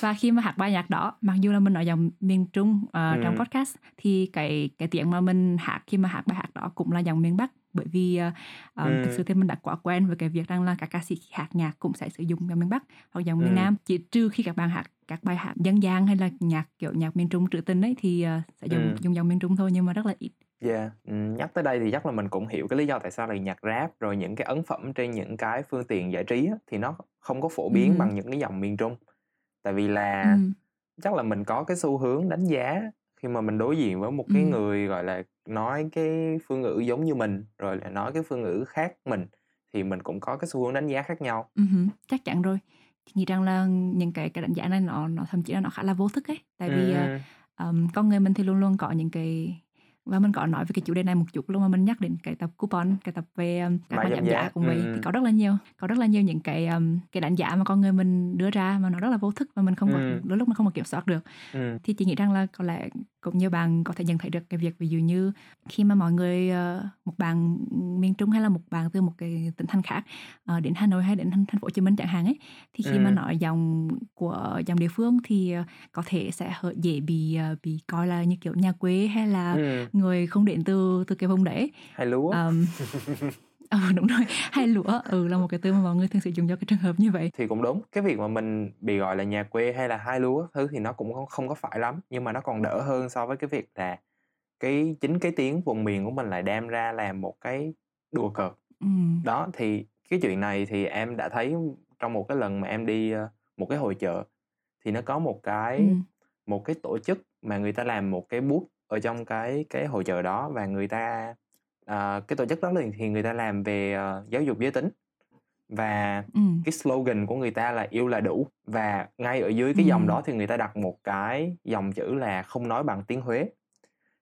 Speaker 1: và khi mà hát bài nhạc đó mặc dù là mình nói giọng miền trung uh, ừ. trong podcast thì cái cái tiếng mà mình hát khi mà hát bài hát đó cũng là giọng miền bắc bởi vì uh, um, ừ. thực sự thì mình đã quá quen với cái việc rằng là các ca sĩ hát nhạc cũng sẽ sử dụng giọng miền bắc hoặc giọng ừ. miền nam chỉ trừ khi các bạn hát các bài hát dân gian hay là nhạc kiểu nhạc miền trung trữ tình ấy thì uh, sẽ dùng ừ. dùng giọng miền trung thôi nhưng mà rất là ít
Speaker 2: Yeah, nhắc tới đây thì chắc là mình cũng hiểu cái lý do tại sao là nhạc Rap rồi những cái ấn phẩm trên những cái phương tiện giải trí á, thì nó không có phổ biến Ừm. bằng những cái dòng miền Trung. Tại vì là Ừm. chắc là mình có cái xu hướng đánh giá khi mà mình đối diện với một cái Ừm. người, gọi là, nói cái phương ngữ giống như mình, rồi lại nói cái phương ngữ khác mình, thì mình cũng có cái xu hướng đánh giá khác nhau.
Speaker 1: Ừm chắc chắn rồi. Nghĩ rằng là những cái cái đánh giá này nó nó thậm chí là nó khá là vô thức ấy, tại vì, ờ, Ừm, con người mình thì luôn luôn có những cái và mình có nói về cái chủ đề này một chút lúc mà mình nhắc đến cái tập coupon cái tập về um, các mã giảm giá cũng vậy ừ. thì có rất là nhiều có rất là nhiều những cái um, cái đánh giá mà con người mình đưa ra mà nó rất là vô thức và mình không có ừ. đôi lúc mình không có kiểm soát được ừ. thì chị nghĩ rằng là có lẽ cũng như bạn có thể nhận thấy được cái việc ví dụ như khi mà mọi người uh, một bạn miền trung hay là một bạn từ một cái tỉnh thành khác uh, đến hà nội hay đến thành phố hồ chí minh chẳng hạn ấy thì khi ừ. mà nói dòng của dòng địa phương thì uh, có thể sẽ dễ bị bị coi là như kiểu nhà quê hay là ừ. người không đến từ từ cái vùng đấy
Speaker 2: hay lúa um,
Speaker 1: ừ đúng rồi hay lúa ừ là một cái từ mà mọi người thường sử dụng cho cái trường hợp như vậy
Speaker 2: thì cũng đúng cái việc mà mình bị gọi là nhà quê hay là hai lúa thứ thì nó cũng không, không có phải lắm nhưng mà nó còn đỡ hơn so với cái việc là cái chính cái tiếng vùng miền của mình lại đem ra làm một cái đùa cợt ừ. đó thì cái chuyện này thì em đã thấy trong một cái lần mà em đi ờ, một cái hội chợ thì nó có một cái ừ. một cái tổ chức mà người ta làm một cái bút ở trong cái cái hội chợ đó và người ta à, cái tổ chức đó thì người ta làm về uh, giáo dục giới tính và ừ. cái slogan của người ta là yêu là đủ và ngay ở dưới cái ừ. dòng đó thì người ta đặt một cái dòng chữ là không nói bằng tiếng Huế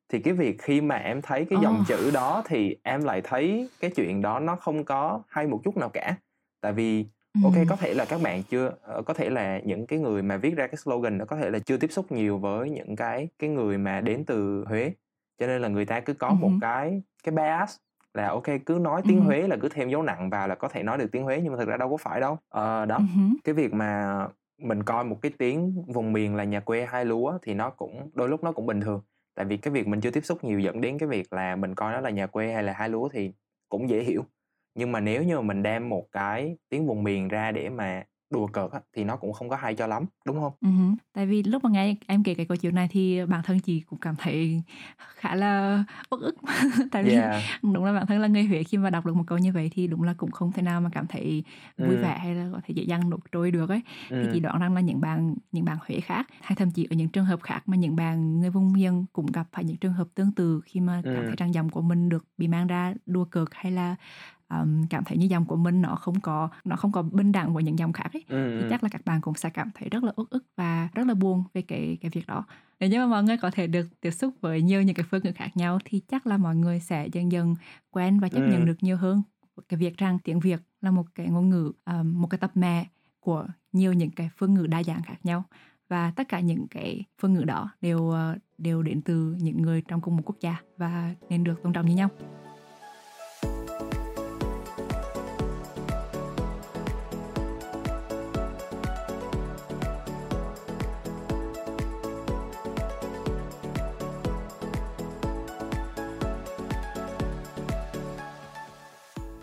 Speaker 2: thì cái việc khi mà em thấy cái dòng oh. chữ đó thì em lại thấy cái chuyện đó nó không có hay một chút nào cả tại vì ừ. ok có thể là các bạn chưa ờ, có thể là những cái người mà viết ra cái slogan đó có thể là chưa tiếp xúc nhiều với những cái cái người mà đến từ Huế cho nên là người ta cứ có ừ. một cái cái bias là ok cứ nói tiếng ừ. Huế là cứ thêm dấu nặng vào là có thể nói được tiếng Huế nhưng mà thực ra đâu có phải đâu ờ, đó ừ. cái việc mà mình coi một cái tiếng vùng miền là nhà quê hai lúa thì nó cũng đôi lúc nó cũng bình thường tại vì cái việc mình chưa tiếp xúc nhiều dẫn đến cái việc là mình coi nó là nhà quê hay là hai lúa thì cũng dễ hiểu nhưng mà nếu như mà mình đem một cái tiếng vùng miền ra để mà đùa cợt á, thì nó cũng không có hay cho lắm đúng không?
Speaker 1: Uh-huh. Tại vì lúc mà nghe em kể cái câu chuyện này thì bản thân chị cũng cảm thấy khá là bất ức tại vì yeah. đúng là bản thân là người Huế khi mà đọc được một câu như vậy thì đúng là cũng không thể nào mà cảm thấy vui ừ. vẻ hay là có thể dễ dàng nổi trôi được ấy ừ. thì chị đoán rằng là những bạn những bạn Huế khác hay thậm chí ở những trường hợp khác mà những bạn người vùng miền cũng gặp phải những trường hợp tương tự khi mà ừ. cảm thấy rằng dòng của mình được bị mang ra đùa cợt hay là um, cảm thấy như dòng của mình nó không có nó không có bình đẳng với những dòng khác ấy ừ. thì ừ. chắc là các bạn cũng sẽ cảm thấy rất là uất ức và rất là buồn về cái cái việc đó nếu như mà mọi người có thể được tiếp xúc với nhiều những cái phương ngữ khác nhau thì chắc là mọi người sẽ dần dần quen và chấp ừ. nhận được nhiều hơn cái việc rằng tiếng Việt là một cái ngôn ngữ um, một cái tập mẹ của nhiều những cái phương ngữ đa dạng khác nhau và tất cả những cái phương ngữ đó đều ờ, đều đến từ những người trong cùng một quốc gia và nên được tôn trọng như nhau.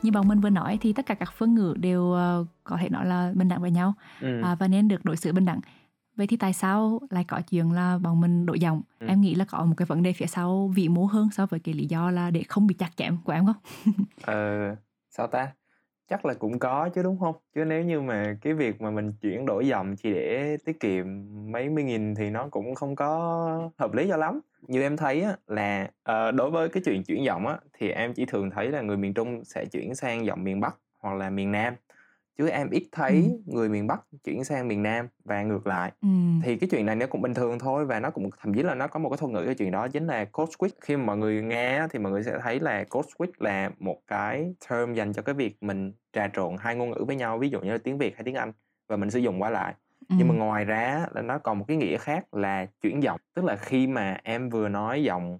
Speaker 1: Như bọn mình vừa nói thì tất cả các phương ngữ đều uh, có thể nói là bình đẳng với nhau. Ừ. uh, và nên được đối xử bình đẳng. Vậy thì tại sao lại có chuyện là bọn mình đổi giọng? Ừ. em nghĩ là có một cái vấn đề phía sau vĩ mô hơn so với cái lý do là để không bị chặt chém của em không?
Speaker 2: Ờ sao ta chắc là cũng có chứ đúng không? Chứ nếu như mà cái việc mà mình chuyển đổi dòng chỉ để tiết kiệm mấy mươi nghìn thì nó cũng không có hợp lý cho lắm. Như em thấy á, là uh, đối với cái chuyện chuyển giọng á thì em chỉ thường thấy là người miền trung sẽ chuyển sang giọng miền bắc hoặc là miền nam chứ em ít thấy
Speaker 1: Ừm.
Speaker 2: người miền Bắc chuyển sang miền Nam và ngược lại.
Speaker 1: Ừm.
Speaker 2: Thì cái chuyện này nó cũng bình thường thôi và nó cũng thậm chí là nó có một cái thuật ngữ cho chuyện đó chính là code switch. Khi mà mọi người nghe thì mọi người sẽ thấy là code switch là một cái term dành cho cái việc mình trà trộn hai ngôn ngữ với nhau, ví dụ như là tiếng Việt hay tiếng Anh và mình sử dụng qua lại. Nhưng mà ngoài ra là nó còn một cái nghĩa khác là chuyển giọng. Tức là khi mà em vừa nói giọng,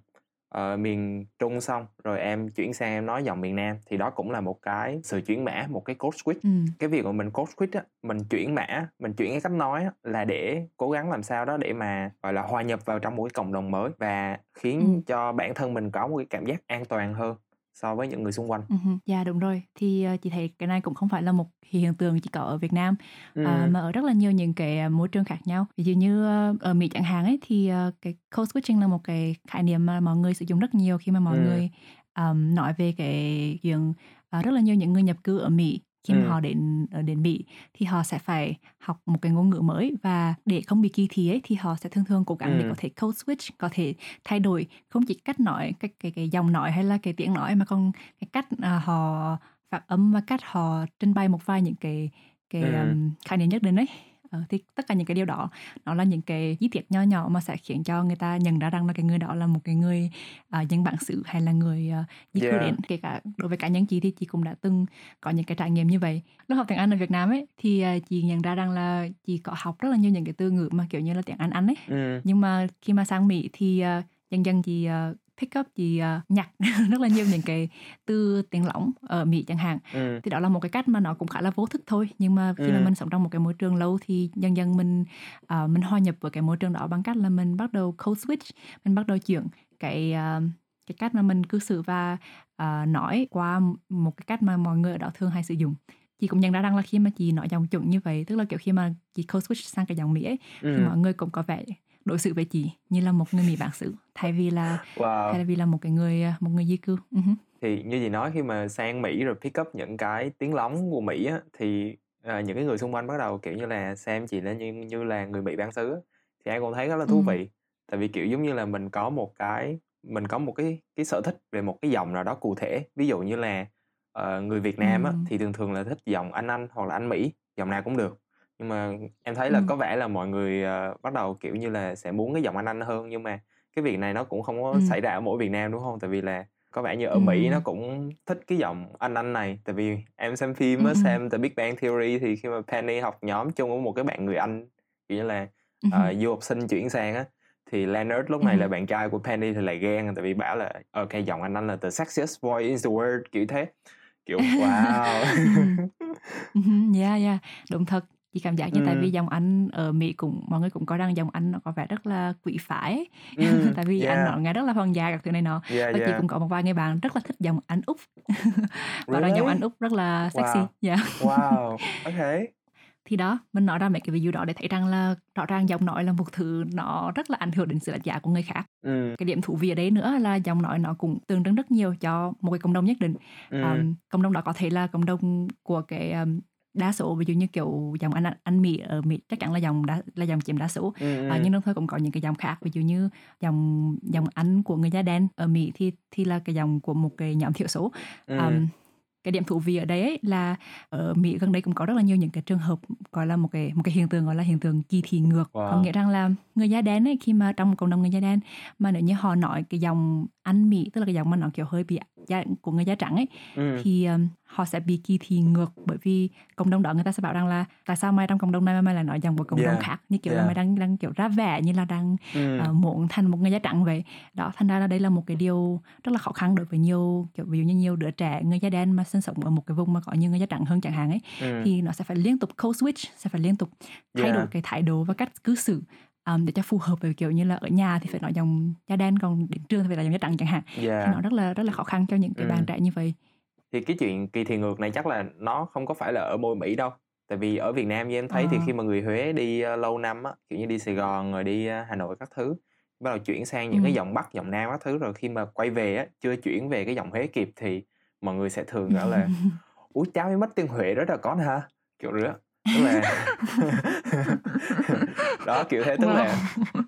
Speaker 2: ờ, miền Trung xong, rồi em chuyển sang em nói giọng miền Nam thì đó cũng là một cái sự chuyển mã, một cái code switch.
Speaker 1: Ừm.
Speaker 2: Cái việc mà mình code switch á, mình chuyển mã, mình chuyển cái cách nói á, là để cố gắng làm sao đó để mà, gọi là, hòa nhập vào trong một cái cộng đồng mới và khiến
Speaker 1: Ừm.
Speaker 2: cho bản thân mình có một cái cảm giác an toàn hơn so với những người xung quanh.
Speaker 1: Hưm, yeah, đúng rồi. Thì, ờ, chị thấy cái này cũng không phải là một hiện tượng chỉ có ở Việt Nam, ờ,
Speaker 2: Ừm.
Speaker 1: mà ở rất là nhiều những cái, à, môi trường khác nhau. Ví dụ như, ơ, ở Mỹ chẳng hạn ấy, thì, ờ, cái code switching là một cái khái niệm mà mọi người sử dụng rất nhiều khi mà mọi
Speaker 2: Ừm.
Speaker 1: người, ờm, nói về cái chuyện, ờ, rất là nhiều những người nhập cư ở Mỹ, khi mà
Speaker 2: Ừm.
Speaker 1: họ đến ở đến Mỹ thì họ sẽ phải học một cái ngôn ngữ mới và để không bị kỳ thị ấy, thì họ sẽ thường thường cố gắng để có thể code switch, có thể thay đổi không chỉ cách nói, cái cái cái giọng nói hay là cái tiếng nói mà còn cái cách, à, họ phát âm và cách họ trình bày một vài những cái cái,
Speaker 2: Ừm.
Speaker 1: ờm, khái niệm nhất định ấy. Ờ, thì tất cả những cái điều đó nó là những cái chi tiết nho nhỏ mà sẽ khiến cho người ta nhận ra rằng là cái người đó là một cái người, à, dân bản xứ hay là người, ờ, di cư
Speaker 2: Yeah.
Speaker 1: đến. Kể cả đối với cá nhân chị thì chị cũng đã từng có những cái trải nghiệm như vậy. Lúc học tiếng Anh ở Việt Nam ấy, thì, à, chị nhận ra rằng là chị có học rất là nhiều những cái từ ngữ mà, kiểu như là, tiếng Anh Anh ấy.
Speaker 2: Ừm.
Speaker 1: Nhưng mà khi mà sang Mỹ thì, ờ, dần dần chị, ờ, pick up, chị, ờ, nhặt rất là nhiều những cái từ tiếng lỏng ở Mỹ chẳng hạn.
Speaker 2: Ừm.
Speaker 1: Thì đó là một cái cách mà nó cũng khá là vô thức thôi, nhưng mà khi mà
Speaker 2: Ừm.
Speaker 1: mình sống trong một cái môi trường lâu thì dần dần mình, ờ, mình hòa nhập với cái môi trường đó bằng cách là mình bắt đầu code switch, mình bắt đầu chuyển cái, ờ, cái cách mà mình cư xử và, ờ, nói qua một cái cách mà mọi người ở đó thường hay sử dụng. Chị cũng nhận ra rằng là khi mà chị nói giọng chuẩn như vậy, tức là, kiểu, khi mà chị code switch sang cái giọng Mỹ ấy, thì
Speaker 2: Ừm.
Speaker 1: mọi người cũng có vẻ đối xử với chị như là một người Mỹ bản xứ, thay vì là
Speaker 2: Wow.
Speaker 1: thay vì là một cái người, à, một người di cư. Hứm.
Speaker 2: Thì như chị nói khi mà sang Mỹ rồi pick up những cái tiếng lóng của Mỹ á, thì, ờ, những cái người xung quanh bắt đầu, kiểu như là, xem chị là như như là người Mỹ bản xứ á, thì em cũng thấy rất là thú
Speaker 1: Ừm.
Speaker 2: vị. Tại vì, kiểu, giống như là, mình có một cái mình có một cái cái sở thích về một cái giọng nào đó cụ thể. Ví dụ như là, ờ, người Việt Nam á,
Speaker 1: Ừm.
Speaker 2: thì thường thường là thích giọng Anh Anh hoặc là Anh Mỹ, giọng nào cũng được. Nhưng mà em thấy là
Speaker 1: Ừm.
Speaker 2: có vẻ là mọi người, ờ, bắt đầu, kiểu như là, sẽ muốn cái giọng Anh Anh hơn, nhưng mà cái việc này nó cũng không có
Speaker 1: Ừm.
Speaker 2: xảy ra ở mỗi Việt Nam, đúng hông? Tại vì là có vẻ như ở Mỹ nó cũng thích cái giọng Anh Anh này. Tại vì em xem phim á, xem The Big Bang Theory thì khi mà Penny học nhóm chung với một cái bạn người Anh, kiểu như là, ờ,
Speaker 1: hưm.
Speaker 2: du học sinh chuyển sang á, thì Leonard lúc này là bạn trai của Penny thì lại ghen, tại vì bảo là "Ô kê, giọng Anh Anh là the sexiest voice in the world", kiểu thế. Kiểu, wow!
Speaker 1: Yeah, yeah, đúng thật. Chị cảm giác như tại vì giọng Anh ở Mỹ cũng mọi người cũng coi rằng giọng Anh nó có vẻ rất là quý phái ấy.
Speaker 2: Ừm,
Speaker 1: Tại vì Anh
Speaker 2: yeah.
Speaker 1: nó nghe rất là hoàng gia các thứ này nọ.
Speaker 2: Yeah,
Speaker 1: Và chị
Speaker 2: yeah.
Speaker 1: cũng có một vài người bạn rất là thích giọng Anh Úc. Bảo rằng giọng Anh
Speaker 2: Really?
Speaker 1: Úc rất là sexy.
Speaker 2: Wow!
Speaker 1: Yeah.
Speaker 2: Wow! Okay.
Speaker 1: Thì đó, mình nói ra mấy cái ví dụ đó để thấy rằng là rõ ràng giọng nói là một thứ nó rất là ảnh hưởng đến sự đánh giá của người khác.
Speaker 2: Ừm.
Speaker 1: Cái điểm thú vị ở đây nữa là giọng nói nó cũng tượng trưng rất nhiều cho một cái cộng đồng nhất định.
Speaker 2: Ừm.
Speaker 1: Ờm, cộng đồng đó có thể là cộng đồng của cái, ờm, đa số, ví dụ như, kiểu, giọng Anh Anh Mỹ ở Mỹ chắc chắn là giọng đa là giọng chiếm đa số. Ờ,
Speaker 2: ừm.
Speaker 1: nhưng đồng thời cũng có những cái giọng khác, ví dụ như giọng giọng Anh của người da đen ở Mỹ thì thì là cái giọng của một cái nhóm thiểu số.
Speaker 2: Ừm.
Speaker 1: Ờm, cái điểm thú vị ở đây ấy là ở Mỹ gần đây cũng có rất là nhiều những cái trường hợp, gọi là, một cái một cái hiện tượng, gọi là, hiện tượng kỳ thị ngược. Có
Speaker 2: Wow!
Speaker 1: nghĩa rằng là người da đen ấy, khi mà trong một cộng đồng người da đen mà nếu như họ nói cái giọng Anh Mỹ, tức là cái giọng mà nó, kiểu, hơi bị da của người da trắng ấy,
Speaker 2: Ừm.
Speaker 1: thì, ờm, họ sẽ bị kỳ thị ngược. Bởi vì cộng đồng đó người ta sẽ bảo rằng là "Tại sao mày trong cộng đồng này mà mày lại nói giọng của cộng đồng
Speaker 2: Yeah,
Speaker 1: khác?" Như kiểu là
Speaker 2: yeah.
Speaker 1: mày đang đang, kiểu, ra vẻ như là đang,
Speaker 2: Ừm.
Speaker 1: ờ, muốn thành một người da trắng vậy. Đó, thành ra là đây là một cái điều rất là khó khăn đối với nhiều, kiểu, ví dụ như nhiều đứa trẻ người da đen mà sinh sống ở một cái vùng mà có nhiều người da trắng hơn chẳng hạn ấy,
Speaker 2: Ừm.
Speaker 1: thì nó sẽ phải liên tục code switch, sẽ phải liên tục thay
Speaker 2: Yeah.
Speaker 1: đổi cái thái độ và cách cư xử, ờm, để cho phù hợp với, kiểu như là, ở nhà thì phải nói giọng da đen, còn đến trường thì phải nói giọng da trắng chẳng hạn. Thì
Speaker 2: Yeah.
Speaker 1: nó rất là rất là khó khăn cho những cái bạn
Speaker 2: Ừm.
Speaker 1: trẻ như vậy.
Speaker 2: Thì cái chuyện kỳ thị ngược này chắc là nó không có phải là ở mỗi Mỹ đâu. Tại vì ở Việt Nam như em thấy thì
Speaker 1: Ờ.
Speaker 2: khi mà người Huế đi, ơ, lâu năm á, kiểu như, đi Sài Gòn rồi đi, a, Hà Nội các thứ, bắt đầu chuyển sang những cái
Speaker 1: Ừm.
Speaker 2: giọng Bắc, giọng Nam các thứ, rồi khi mà quay về á, chưa chuyển về cái giọng Huế kịp thì mọi người sẽ thường bảo là "Ủa, cháu mới mất tiếng Huế đó là con hả?" Kiểu đó. Tức là đó, kiểu thế, tức
Speaker 1: Wow!
Speaker 2: là,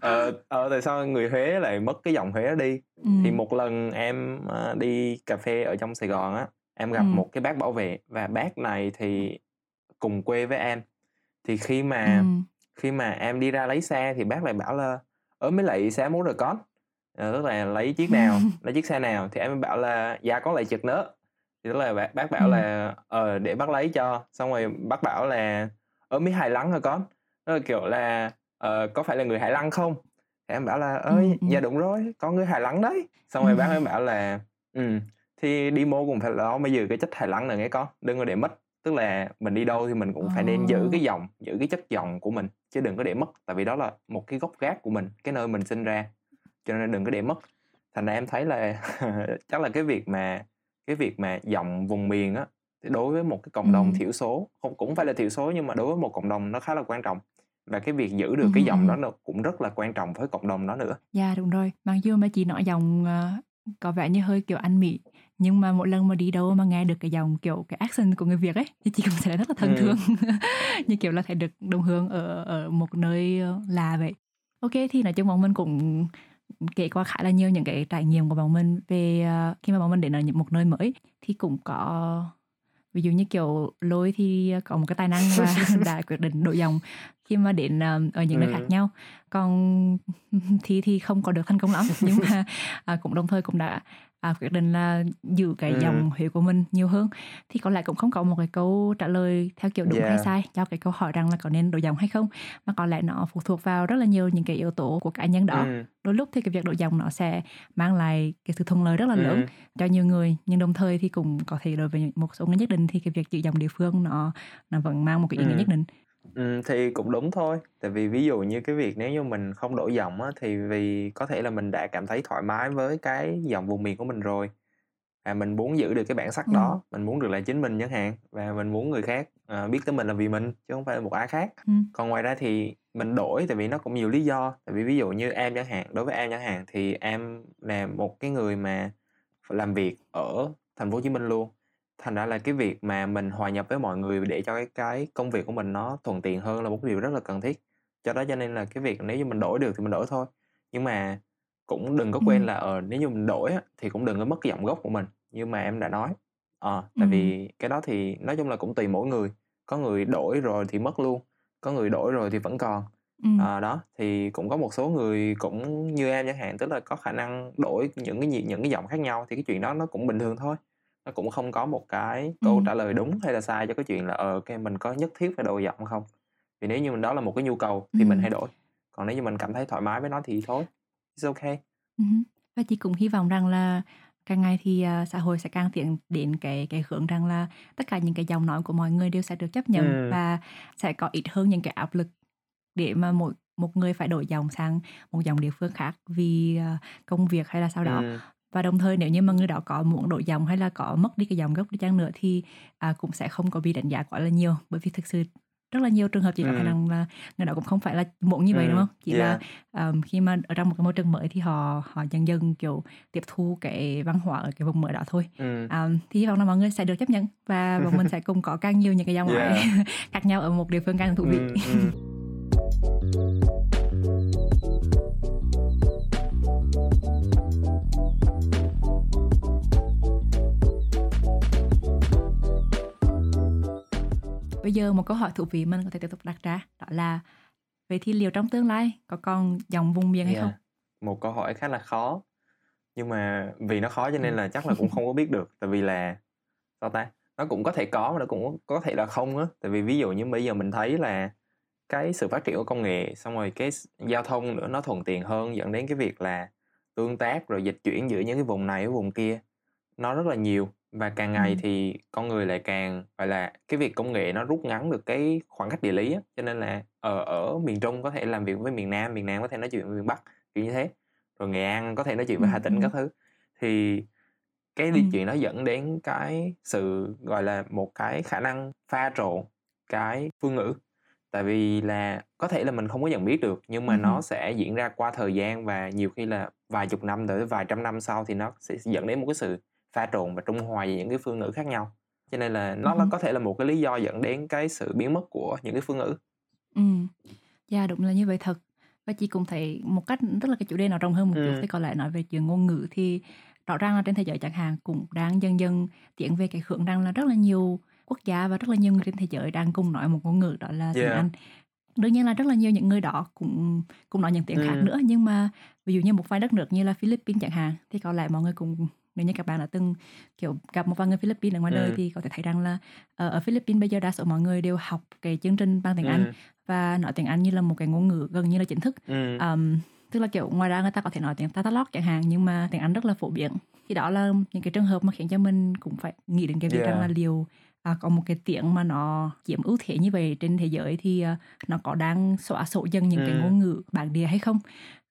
Speaker 2: ờ, ờ, tại sao người Huế lại mất cái giọng Huế đó đi. Thì
Speaker 1: Ừm.
Speaker 2: một lần em, ơ, đi cà phê ở trong Sài Gòn á, em gặp
Speaker 1: Ừm.
Speaker 2: một cái bác bảo vệ và bác này thì cùng quê với em thì khi mà
Speaker 1: Ừm.
Speaker 2: khi mà em đi ra lấy xe thì bác lại bảo là "Ơ, mới lại xe muốn rồi con?" Ờ, tức là lấy chiếc nào, lấy chiếc xe nào thì em bảo là "Dạ con lấy chiếc nữa." Thì tức là bác bác bảo
Speaker 1: Ừm.
Speaker 2: là "Ờ, để bác lấy cho." Xong rồi bác bảo là "Ơ, mới Hải Lăng hả con?" Tức là, kiểu là "Ờ, có phải là người Hải Lăng không?" Thì em bảo là "Ơi,
Speaker 1: Ừm,
Speaker 2: dạ
Speaker 1: ừm.
Speaker 2: đúng rồi, con người Hải Lăng đấy." Xong rồi bác
Speaker 1: Ừm.
Speaker 2: bảo là "Ừm, thì đi mua cũng phải lo mới giữ cái chất Hải Lăng này nghe con, đừng có để mất." Tức là mình đi đâu thì mình cũng phải nên giữ cái giọng, giữ cái chất giọng của mình, chứ đừng có để mất, tại vì đó là một cái gốc gác của mình, cái nơi mình sinh ra, cho nên đừng có để mất. Thành ra em thấy là chắc là cái việc mà cái việc mà giọng vùng miền á, đối với một cái cộng đồng
Speaker 1: Ừm.
Speaker 2: thiểu số, không cũng phải là thiểu số nhưng mà đối với một cộng đồng nó khá là quan trọng. Và cái việc giữ được
Speaker 1: Ừm
Speaker 2: cái giọng đó nó cũng rất là quan trọng với cộng đồng đó nữa.
Speaker 1: Yeah, đúng rồi. Mặc dù mà chị nói giọng, ờ, có vẻ như hơi, kiểu, Anh Mỹ, nhưng mà mỗi lần mà đi đâu mà nghe được cái giọng, kiểu, cái accent của người Việt ấy, thì chị cũng sẽ rất là thân
Speaker 2: Ừm.
Speaker 1: thương, như kiểu là thấy được đồng hương ở ở một nơi, ơ, lạ vậy. Kê, thì nói chung bọn mình cũng, kể qua khá là nhiều những cái trải nghiệm của bọn mình về, ờ, khi mà bọn mình đến ở một nơi mới, thì cũng có ví dụ như, kiểu, Lôi thì có một cái tài năng và đã quyết định đổi giọng khi mà đến, ờ, ở những nơi khác
Speaker 2: Ừm.
Speaker 1: nhau. Còn Thi thì không có được thành công lắm, nhưng mà, à, cũng đồng thời cũng đã, à, quyết định là giữ cái
Speaker 2: Ừm.
Speaker 1: giọng Huế của mình nhiều hơn. Thì có lẽ cũng không có một cái câu trả lời theo kiểu đúng hay
Speaker 2: Yeah.
Speaker 1: sai cho cái câu hỏi rằng là có nên đổi giọng hay không, mà có lẽ nó phụ thuộc vào rất là nhiều những cái yếu tố của cá nhân đó.
Speaker 2: Ừm.
Speaker 1: Đôi lúc thì cái việc đổi giọng nó sẽ mang lại cái sự thuận lợi rất là lớn
Speaker 2: Ừm.
Speaker 1: cho nhiều người, nhưng đồng thời thì cũng có thể đối với một số người nhất định thì cái việc giữ giọng địa phương nó nó vẫn mang một cái ý nghĩa
Speaker 2: Ừm.
Speaker 1: nhất định.
Speaker 2: Ừm, thì cũng đúng thôi, tại vì ví dụ như cái việc nếu như mình không đổi giọng á, thì vì có thể là mình đã cảm thấy thoải mái với cái giọng vùng miền của mình rồi, và mình muốn giữ được cái bản sắc
Speaker 1: Ừm.
Speaker 2: đó, mình muốn được là chính mình chẳng hạn, và mình muốn người khác, ờ, biết tới mình là vì mình chứ hông phải là một ai khác.
Speaker 1: Ừm.
Speaker 2: Còn ngoài ra thì mình đổi tại vì nó cũng nhiều lý do, tại vì ví dụ như em chẳng hạn, đối với em chẳng hạn thì em là một cái người mà làm việc ở Thành phố Hồ Chí Minh luôn, thành ra là cái việc mà mình hòa nhập với mọi người để cho cái cái công việc của mình nó thuận tiện hơn là một điều rất là cần thiết. Do đó cho nên là cái việc nếu như mình đổi được thì mình đổi thôi, nhưng mà cũng đừng có quên
Speaker 1: Ừm.
Speaker 2: là, ờ, nếu như mình đổi thì cũng đừng có mất cái giọng gốc của mình, như mà em đã nói. Ờ, tại
Speaker 1: Ừm.
Speaker 2: vì cái đó thì nói chung là cũng tùy mỗi người, có người đổi rồi thì mất luôn, có người đổi rồi thì vẫn còn.
Speaker 1: Ừm.
Speaker 2: Ờ, đó, thì cũng có một số người cũng như em chẳng hạn, tức là có khả năng đổi những cái những cái giọng khác nhau thì cái chuyện đó nó cũng bình thường thôi. Nó cũng không có một cái câu
Speaker 1: Ừm.
Speaker 2: trả lời đúng hay là sai cho cái chuyện là, ờ, ô mình có nhất thiết phải đổi giọng không. Vì nếu như đó là một cái nhu cầu thì mình
Speaker 1: Ừm.
Speaker 2: hãy đổi, còn nếu như mình cảm thấy thoải mái với nó thì thôi, it's okay.
Speaker 1: Hứm. Và chị cũng hy vọng rằng là càng ngày thì, à, xã hội sẽ càng tiến đến cái cái hướng rằng là tất cả những cái giọng nói của mọi người đều sẽ được chấp nhận
Speaker 2: Ừm.
Speaker 1: và sẽ có ít hơn những cái áp lực để mà mỗi một người phải đổi giọng sang một giọng địa phương khác vì, ờ, công việc hay là sao đó.
Speaker 2: Ừm.
Speaker 1: Và đồng thời nếu như mà người đó có muốn đổi giọng hay là có mất đi cái giọng gốc đi chăng nữa thì, à, cũng sẽ không có bị đánh giá quá là nhiều, bởi vì thực sự rất là nhiều trường hợp chị khả
Speaker 2: Ừm.
Speaker 1: năng là người đó cũng không phải là muốn như vậy, đúng
Speaker 2: Ừm,
Speaker 1: không? Chỉ là,
Speaker 2: yeah.
Speaker 1: ờm, khi mà ở trong một cái môi trường mới thì họ họ dần dần, kiểu, tiếp thu cái văn hóa ở cái vùng mới đó thôi.
Speaker 2: Ừm.
Speaker 1: À, thì hy vọng là mọi người sẽ được chấp nhận và bọn mình sẽ cùng có càng nhiều những cái nói
Speaker 2: Yeah.
Speaker 1: khác nhau ở một địa phương càng thú vị.
Speaker 2: Ừm, ừm.
Speaker 1: Bây giờ một câu hỏi thú vị mình có thể tiếp tục đặt ra, đó là vậy thì liệu trong tương lai có còn giọng vùng miền hay
Speaker 2: Yeah,
Speaker 1: không?
Speaker 2: một câu hỏi khá là khó, nhưng mà vì nó khó cho nên
Speaker 1: Ừm.
Speaker 2: là chắc là cũng không có biết được, tại vì là, sao ta, nó cũng có thể có mà nó cũng có thể là không á. Tại vì ví dụ như bây giờ mình thấy là cái sự phát triển của công nghệ, xong rồi cái giao thông nữa nó thuận tiện hơn dẫn đến cái việc là tương tác rồi dịch chuyển giữa những cái vùng này với vùng kia nó rất là nhiều. Và càng ngày
Speaker 1: Ừm.
Speaker 2: thì con người lại càng gọi là, cái việc công nghệ nó rút ngắn được cái khoảng cách địa lý á, cho nên là, ờ, ở miền Trung có thể làm việc với miền Nam, miền Nam có thể nói chuyện với miền Bắc, kiểu như thế. Rồi Nghệ An có thể nói chuyện với Hà Tĩnh các thứ. Thì cái đi
Speaker 1: Ừm.
Speaker 2: chuyện đó dẫn đến cái sự, gọi là, một cái khả năng pha trộn cái phương ngữ. Tại vì là có thể là mình không có nhận biết được, nhưng mà
Speaker 1: Ừm
Speaker 2: nó sẽ diễn ra qua thời gian và nhiều khi là vài chục năm tới vài trăm năm sau thì nó sẽ dẫn đến một cái sự pha trộn và trung hòa về những cái phương ngữ khác nhau. Cho nên là nó
Speaker 1: hứm.
Speaker 2: có thể là một cái lý do dẫn đến cái sự biến mất của những cái phương ngữ.
Speaker 1: Ừm. Yeah, đúng là như vậy thật. Và chị cũng thấy một cách tức là cái chủ đề nó rộng hơn một chút
Speaker 2: Ừm.
Speaker 1: thì có lẽ nói về chuyện ngôn ngữ thì rõ ràng là trên thế giới chẳng hạn cũng đang dần dần tiến về cái hướng rằng là rất là nhiều quốc gia và rất là nhiều người trên thế giới đang cùng nói một ngôn ngữ đó là tiếng
Speaker 2: Yeah.
Speaker 1: Anh đương nhiên là rất là nhiều những người đó cũng cũng nói những tiếng khác
Speaker 2: Ừm.
Speaker 1: nữa nhưng mà ví dụ như một vài đất nước như là Philippines chẳng hạn thì có lẽ mọi người cũng nếu như các bạn đã từng kiểu gặp một vài người Philippines ở ngoài đời
Speaker 2: Ừm.
Speaker 1: thì có thể thấy rằng là ờ, ở Philippines bây giờ đa số mọi người đều học cái chương trình bằng tiếng Anh
Speaker 2: Ừm,
Speaker 1: và nói tiếng Anh như là một cái ngôn ngữ gần như là chính thức
Speaker 2: ừm,
Speaker 1: um, tức là kiểu ngoài ra người ta có thể nói tiếng Tagalog chẳng hạn nhưng mà tiếng Anh rất là phổ biến thì đó là những cái trường hợp mà khiến cho mình cũng phải nghĩ đến cái việc
Speaker 2: Yeah.
Speaker 1: rằng là liệu à, có một cái tiếng mà nó chiếm ưu thế như vậy trên thế giới thì à, nó có đang xóa sổ dần những cái
Speaker 2: Ừm.
Speaker 1: ngôn ngữ bản địa hay không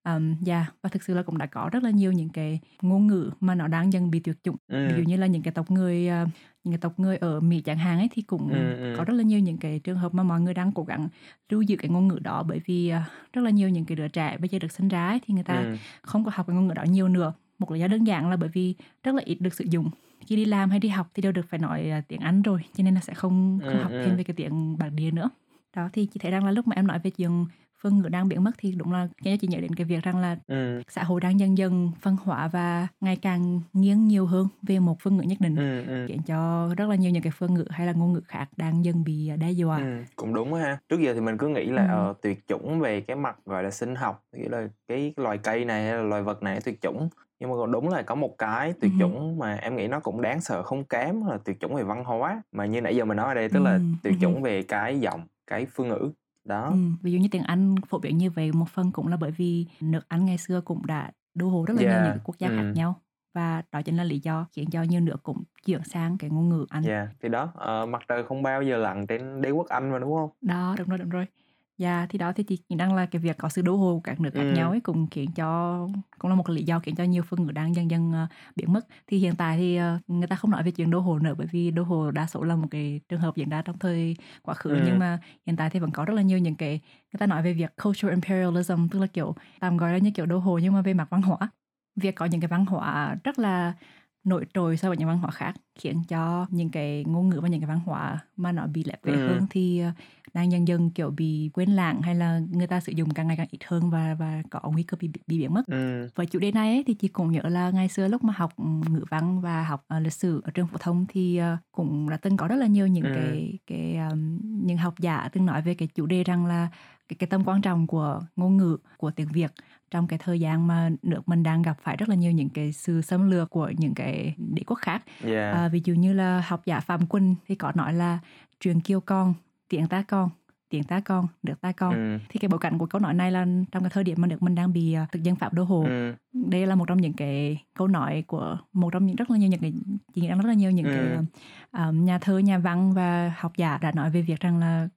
Speaker 1: um, yeah. và thực sự là cũng đã có rất là nhiều những cái ngôn ngữ mà nó đang dần bị tuyệt chủng ví dụ như là những cái tộc người à, những cái tộc người ở Mỹ chẳng hạn ấy thì cũng
Speaker 2: Ừm, ừm.
Speaker 1: có rất là nhiều những cái trường hợp mà mọi người đang cố gắng lưu giữ cái ngôn ngữ đó bởi vì à, rất là nhiều những cái đứa trẻ bây giờ được sinh ra ấy, thì người ta
Speaker 2: ừm,
Speaker 1: không có học cái ngôn ngữ đó nhiều nữa một lý do đơn giản là bởi vì rất là ít được sử dụng khi đi làm hay đi học thì đều được phải nói à, tiếng Anh rồi cho nên là sẽ không không
Speaker 2: Ừ,
Speaker 1: học
Speaker 2: ừ.
Speaker 1: thêm về cái tiếng bản địa nữa đó thì chị thấy rằng là lúc mà em nói về chuyện phương ngữ đang biến mất thì đúng là cho chị nhớ đến cái việc rằng là
Speaker 2: ừm,
Speaker 1: xã hội đang dần dần phân hóa và ngày càng nghiêng nhiều hơn về một phương ngữ nhất định
Speaker 2: ừm, ừm.
Speaker 1: khiến cho rất là nhiều những cái phương ngữ hay là ngôn ngữ khác đang dần bị à, đe dọa
Speaker 2: Ừ, cũng đúng ha. Trước giờ thì mình cứ nghĩ là
Speaker 1: Ừ.
Speaker 2: ờ, tuyệt chủng về cái mặt gọi là sinh học, nghĩa là cái loài cây này hay là loài vật này tuyệt chủng. Nhưng mà đúng là có một cái tuyệt
Speaker 1: Ừ.
Speaker 2: chủng mà em nghĩ nó cũng đáng sợ không kém là tuyệt chủng về văn hóa. Mà như nãy giờ mình nói ở đây tức là
Speaker 1: Ừ,
Speaker 2: tuyệt
Speaker 1: ừ.
Speaker 2: chủng về cái giọng, cái phương ngữ. Đó.
Speaker 1: Ừ, ví dụ như tiếng Anh phổ biến như vậy một phần cũng là bởi vì nước Anh ngày xưa cũng đã đô hộ rất là nhiều
Speaker 2: Yeah,
Speaker 1: những cái quốc gia khác
Speaker 2: ừ.
Speaker 1: nhau và đó chính là lý do khiến cho nhiều nước cũng chuyển sang cái ngôn ngữ Anh.
Speaker 2: Yeah. Thì đó, ờ, mặt trời không bao giờ lặn trên đế quốc Anh mà đúng không?
Speaker 1: Đó, đúng rồi, đúng rồi. Dạ, thì đó thì chị rằng là cái việc có sự đô hộ các nước khác
Speaker 2: Ừ.
Speaker 1: nhau ấy cũng khiến cho cũng là một cái lý do khiến cho nhiều phương ngữ đang dần dần ờ, biến mất. Thì hiện tại thì ờ, người ta không nói về chuyện đô hộ nữa bởi vì đô hộ đa số là một cái trường hợp diễn ra trong thời quá khứ
Speaker 2: Ừ.
Speaker 1: nhưng mà hiện tại thì vẫn có rất là nhiều những cái người ta nói về việc cultural imperialism tức là kiểu tạm gọi là như kiểu đô hộ nhưng mà về mặt văn hóa. Việc có những cái văn hóa rất là nổi trội so với những văn hóa khác khiến cho những cái ngôn ngữ và những cái văn hóa mà nó bị lép vế
Speaker 2: Ừ.
Speaker 1: hơn thì ờ, đang dần dần kiểu bị quên lãng hay là người ta sử dụng càng ngày càng ít hơn và và có nguy cơ bị bị biến mất.
Speaker 2: Ừ.
Speaker 1: Với chủ đề này ấy, thì chị cũng nhớ là ngày xưa lúc mà học ừ, ngữ văn và học ờ, lịch sử ở trường phổ thông thì ờ, cũng đã từng có rất là nhiều những
Speaker 2: Ừ.
Speaker 1: cái cái um, những học giả từng nói về cái chủ đề rằng là cái cái tầm quan trọng của ngôn ngữ của tiếng Việt trong cái thời gian mà nước mình đang gặp phải rất là nhiều những cái sự xâm lược của những cái đế quốc khác
Speaker 2: Yeah.
Speaker 1: À, ví dụ như là học giả Phạm Quân thì có nói là truyền kiêu con, tiếng ta con, tiếng ta con, nước ta con.
Speaker 2: Ừ.
Speaker 1: Thì cái bối cảnh của câu nói này là trong cái thời điểm mà nước mình đang bị à, thực dân Pháp đô hộ.
Speaker 2: Ừ.
Speaker 1: Đây là một trong những cái câu nói của một trong những rất là nhiều những cái chị nghĩ rất là nhiều những
Speaker 2: Ừ.
Speaker 1: cái à, nhà thơ, nhà văn và học giả đã nói về việc rằng là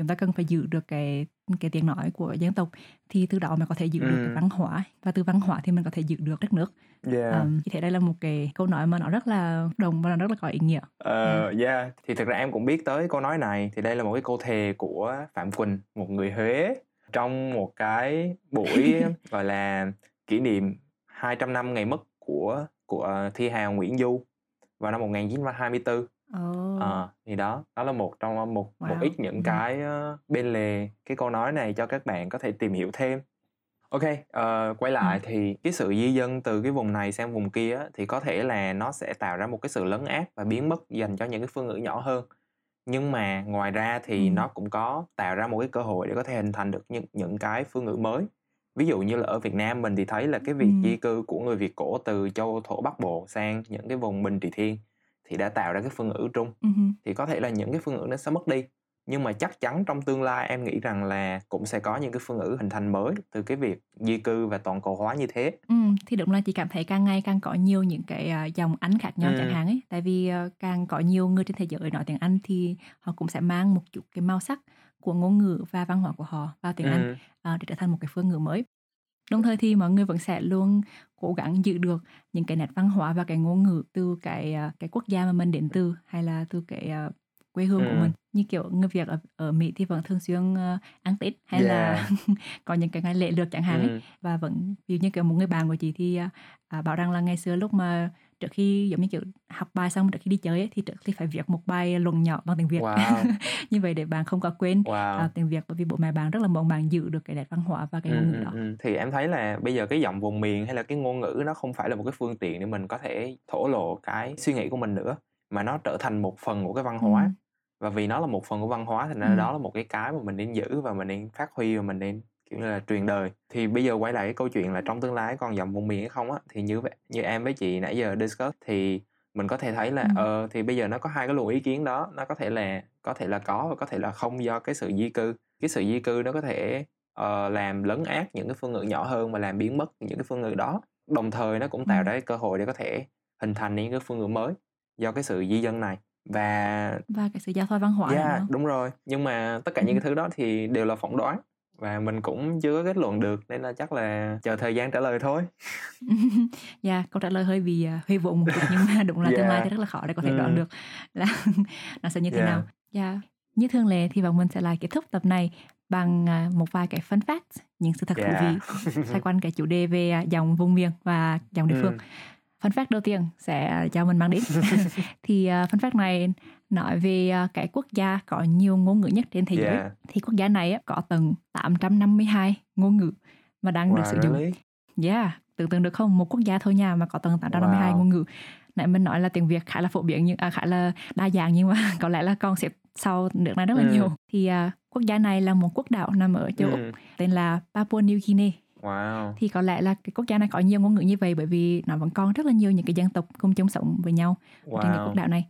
Speaker 1: chúng ta cần phải giữ được cái cái tiếng nói của dân tộc thì từ đó mới có thể giữ được
Speaker 2: Ừ.
Speaker 1: cái văn hóa và từ văn hóa thì mình có thể giữ được đất nước.
Speaker 2: Yeah.
Speaker 1: Um, chị thấy đây là một cái câu nói mà nó rất là đồng và nó rất là có ý nghĩa.
Speaker 2: Ờ, yeah. Thì thực ra em cũng biết tới câu nói này thì đây là một cái câu thề của Phạm Quỳnh, một người Huế trong một cái buổi gọi là kỷ niệm 200 năm ngày mất của của thi hào Nguyễn Du vào năm 1924.
Speaker 1: Oh.
Speaker 2: Ờ, thì đó, đó là một trong một một
Speaker 1: Wow.
Speaker 2: ít những
Speaker 1: Ừ.
Speaker 2: cái ờ, bên lề cái câu nói này cho các bạn có thể tìm hiểu thêm. Ok, ờ, quay lại
Speaker 1: Ừ.
Speaker 2: thì cái sự di dân từ cái vùng này sang vùng kia thì có thể là nó sẽ tạo ra một cái sự lấn át và biến mất dành cho những cái phương ngữ nhỏ hơn. Nhưng mà ngoài ra thì
Speaker 1: Ừ.
Speaker 2: nó cũng có tạo ra một cái cơ hội để có thể hình thành được những những cái phương ngữ mới. Ví dụ như là ở Việt Nam mình thì thấy là cái việc
Speaker 1: Ừ.
Speaker 2: di cư của người Việt cổ từ châu thổ Bắc Bộ sang những cái vùng Bình Trị Thiên thì đã tạo ra cái phương ngữ Trung
Speaker 1: Ừ.
Speaker 2: thì có thể là những cái phương ngữ nó sẽ mất đi nhưng mà chắc chắn trong tương lai em nghĩ rằng là cũng sẽ có những cái phương ngữ hình thành mới từ cái việc di cư và toàn cầu hóa như thế.
Speaker 1: Ừ, thì đúng là chị cảm thấy càng ngày càng có nhiều những cái à, dòng Anh khác nhau
Speaker 2: Ừ.
Speaker 1: chẳng hạn ấy. Tại vì à, càng có nhiều người trên thế giới nói tiếng Anh thì họ cũng sẽ mang một chút cái màu sắc của ngôn ngữ và văn hóa của họ vào tiếng Anh
Speaker 2: ừ,
Speaker 1: à, để trở thành một cái phương ngữ mới đồng thời thì mọi người vẫn sẽ luôn cố gắng giữ được những cái nét văn hóa và cái ngôn ngữ từ cái à, cái quốc gia mà mình đến từ hay là từ cái à, quê hương của
Speaker 2: Ừ.
Speaker 1: mình. Như kiểu người Việt ở, ở Mỹ thì vẫn thường xuyên à, ăn Tết hay là có những cái ngày lễ lượt chẳng hạn ấy.
Speaker 2: Ừ,
Speaker 1: và vẫn ví dụ như kiểu một người bạn của chị thì à, bảo rằng là ngày xưa lúc mà trước khi giống như kiểu học bài xong trước khi đi chơi ấy, thì trước khi phải viết một bài luận nhỏ bằng tiếng Việt
Speaker 2: wow
Speaker 1: như vậy để bạn không có quên
Speaker 2: wow
Speaker 1: à, tiếng Việt bởi vì bố mẹ bạn rất là mong bạn giữ được cái nét văn hóa và cái
Speaker 2: Ừ,
Speaker 1: ngôn ngữ
Speaker 2: ừ,
Speaker 1: đó
Speaker 2: ừ. thì em thấy là bây giờ cái giọng vùng miền hay là cái ngôn ngữ nó không phải là một cái phương tiện để mình có thể thổ lộ cái suy nghĩ của mình nữa mà nó trở thành một phần của cái văn hóa
Speaker 1: Ừ.
Speaker 2: và vì nó là một phần của văn hóa thì nên
Speaker 1: Ừm.
Speaker 2: đó là một cái cái mà mình nên giữ và mình nên phát huy và mình nên kiểu như là truyền đời. Thì bây giờ quay lại cái câu chuyện là trong tương lai còn dòng vùng miền hay không á thì như vậy như em với chị nãy giờ discuss thì mình có thể thấy là ờ thì bây giờ nó có hai cái luồng ý kiến đó nó có thể là có thể là có và có thể là không do cái sự di cư. Cái sự di cư nó có thể ờ, làm lấn át những cái phương ngữ nhỏ hơn và làm biến mất những cái phương ngữ đó. Đồng thời nó cũng tạo ra cái cơ hội để có thể hình thành những cái phương ngữ mới do cái sự di dân này. Và
Speaker 1: và cái sự giao thoa văn hóa
Speaker 2: yeah, đúng rồi. Nhưng mà tất cả những cái thứ đó thì đều là phỏng đoán và mình cũng chưa có kết luận được nên là chắc là chờ thời gian trả lời thôi
Speaker 1: Yeah, câu trả lời hơi uh, hơi vụng một chút nhưng mà đúng là tương lai
Speaker 2: Yeah.
Speaker 1: thì rất là khó để có thể đoán
Speaker 2: Ừm.
Speaker 1: được là nó sẽ như thế
Speaker 2: Yeah.
Speaker 1: nào. Yeah. Như thường lệ thì bọn mình sẽ lại kết thúc tập này bằng à, một vài cái fun fact, những sự thật thú
Speaker 2: Yeah.
Speaker 1: vị xoay quanh cái chủ đề về à, dòng vùng miền và dòng địa phương.
Speaker 2: Ừm.
Speaker 1: Fun fact đầu tiên sẽ cho mình mang đến. thì uh, fun fact này nói về à, cái quốc gia có nhiều ngôn ngữ nhất trên thế giới.
Speaker 2: Yeah.
Speaker 1: Thì quốc gia này có tầng 852 ngôn ngữ mà đang được
Speaker 2: Wow,
Speaker 1: sử dụng.
Speaker 2: really?
Speaker 1: Yeah, tưởng tượng được không? Một quốc gia thôi nha mà có tầng 852
Speaker 2: Wow.
Speaker 1: ngôn ngữ. Nãy mình nói là tiếng Việt khá là phổ biến nhưng à, khá là đa dạng nhưng mà có lẽ là còn xếp sau nước này rất là
Speaker 2: Ừ.
Speaker 1: nhiều. Thì à, quốc gia này là một quốc đảo nằm ở châu Úc
Speaker 2: Ừm.
Speaker 1: tên là Papua New Guinea.
Speaker 2: Wow.
Speaker 1: Thì có lẽ là cái quốc gia này có nhiều ngôn ngữ như vậy bởi vì nó vẫn còn rất là nhiều những cái dân tộc cùng chung sống với nhau trên cái quốc
Speaker 2: Wow.
Speaker 1: đảo này.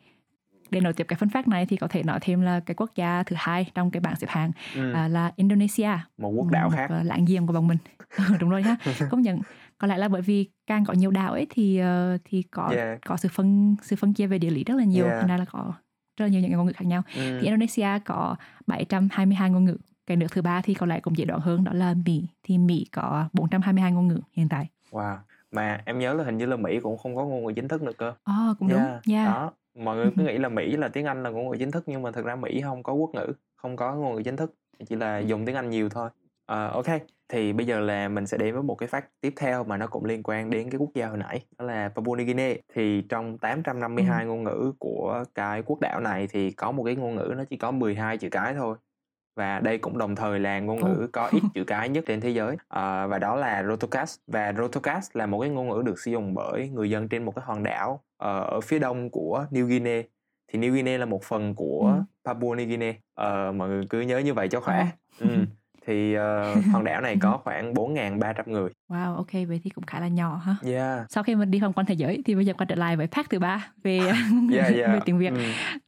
Speaker 1: Để nối tiếp cái phân phát này thì có thể nói thêm là cái quốc gia thứ hai trong cái bảng xếp hạng
Speaker 2: Ừm.
Speaker 1: à, là Indonesia
Speaker 2: Một quốc đảo
Speaker 1: một,
Speaker 2: khác.
Speaker 1: ờ, láng giềng của bọn mình Ừ, đúng rồi ha công nhận có lẽ là bởi vì càng có nhiều đảo ấy thì ờ, thì có
Speaker 2: Yeah.
Speaker 1: có sự phân sự phân chia về địa lý rất là nhiều
Speaker 2: Yeah.
Speaker 1: ra là có rất là nhiều những ngôn ngữ khác nhau
Speaker 2: Ừm.
Speaker 1: thì Indonesia có 722 ngôn ngữ cái nước thứ ba thì có lẽ cũng dễ đoán hơn đó là Mỹ thì Mỹ có 422 ngôn ngữ hiện tại
Speaker 2: Wow. Mà em nhớ là hình như là Mỹ cũng không có ngôn ngữ chính thức nữa cơ.
Speaker 1: Ồ cũng đúng
Speaker 2: Yeah.
Speaker 1: yeah
Speaker 2: Đó. Mọi người cứ nghĩ là Mỹ là tiếng Anh là ngôn ngữ chính thức nhưng mà thực ra Mỹ không có quốc ngữ, không có ngôn ngữ chính thức, chỉ là dùng tiếng Anh nhiều thôi. Ờ, ok, thì bây giờ là mình sẽ đến với một cái fact tiếp theo mà nó cũng liên quan đến cái quốc gia hồi nãy, đó là Papua New Guinea. Thì trong 852 ngôn ngữ của cái quốc đảo này thì có một cái ngôn ngữ nó chỉ có 12 chữ cái thôi. Và đây cũng đồng thời là ngôn ngữ có ít chữ cái nhất trên thế giới. Ờ, và đó là Rotokas. Và Rotokas là một cái ngôn ngữ được sử dụng bởi người dân trên một cái hòn đảo ờ, ở phía đông của New Guinea. Thì New Guinea là một phần của
Speaker 1: Ừ.
Speaker 2: Papua New Guinea. Ờ, mọi người cứ nhớ như vậy cho khỏe.
Speaker 1: Ồ.
Speaker 2: Ừ. Thì ờ, hòn đảo này có khoảng 4.300 người.
Speaker 1: wow ok vậy thì cũng khá là nhỏ ha
Speaker 2: Yeah.
Speaker 1: sau khi mình đi vòng quanh thế giới thì bây giờ quay trở lại với fact thứ ba về
Speaker 2: Yeah,
Speaker 1: về
Speaker 2: yeah.
Speaker 1: tiếng Việt
Speaker 2: Ừ.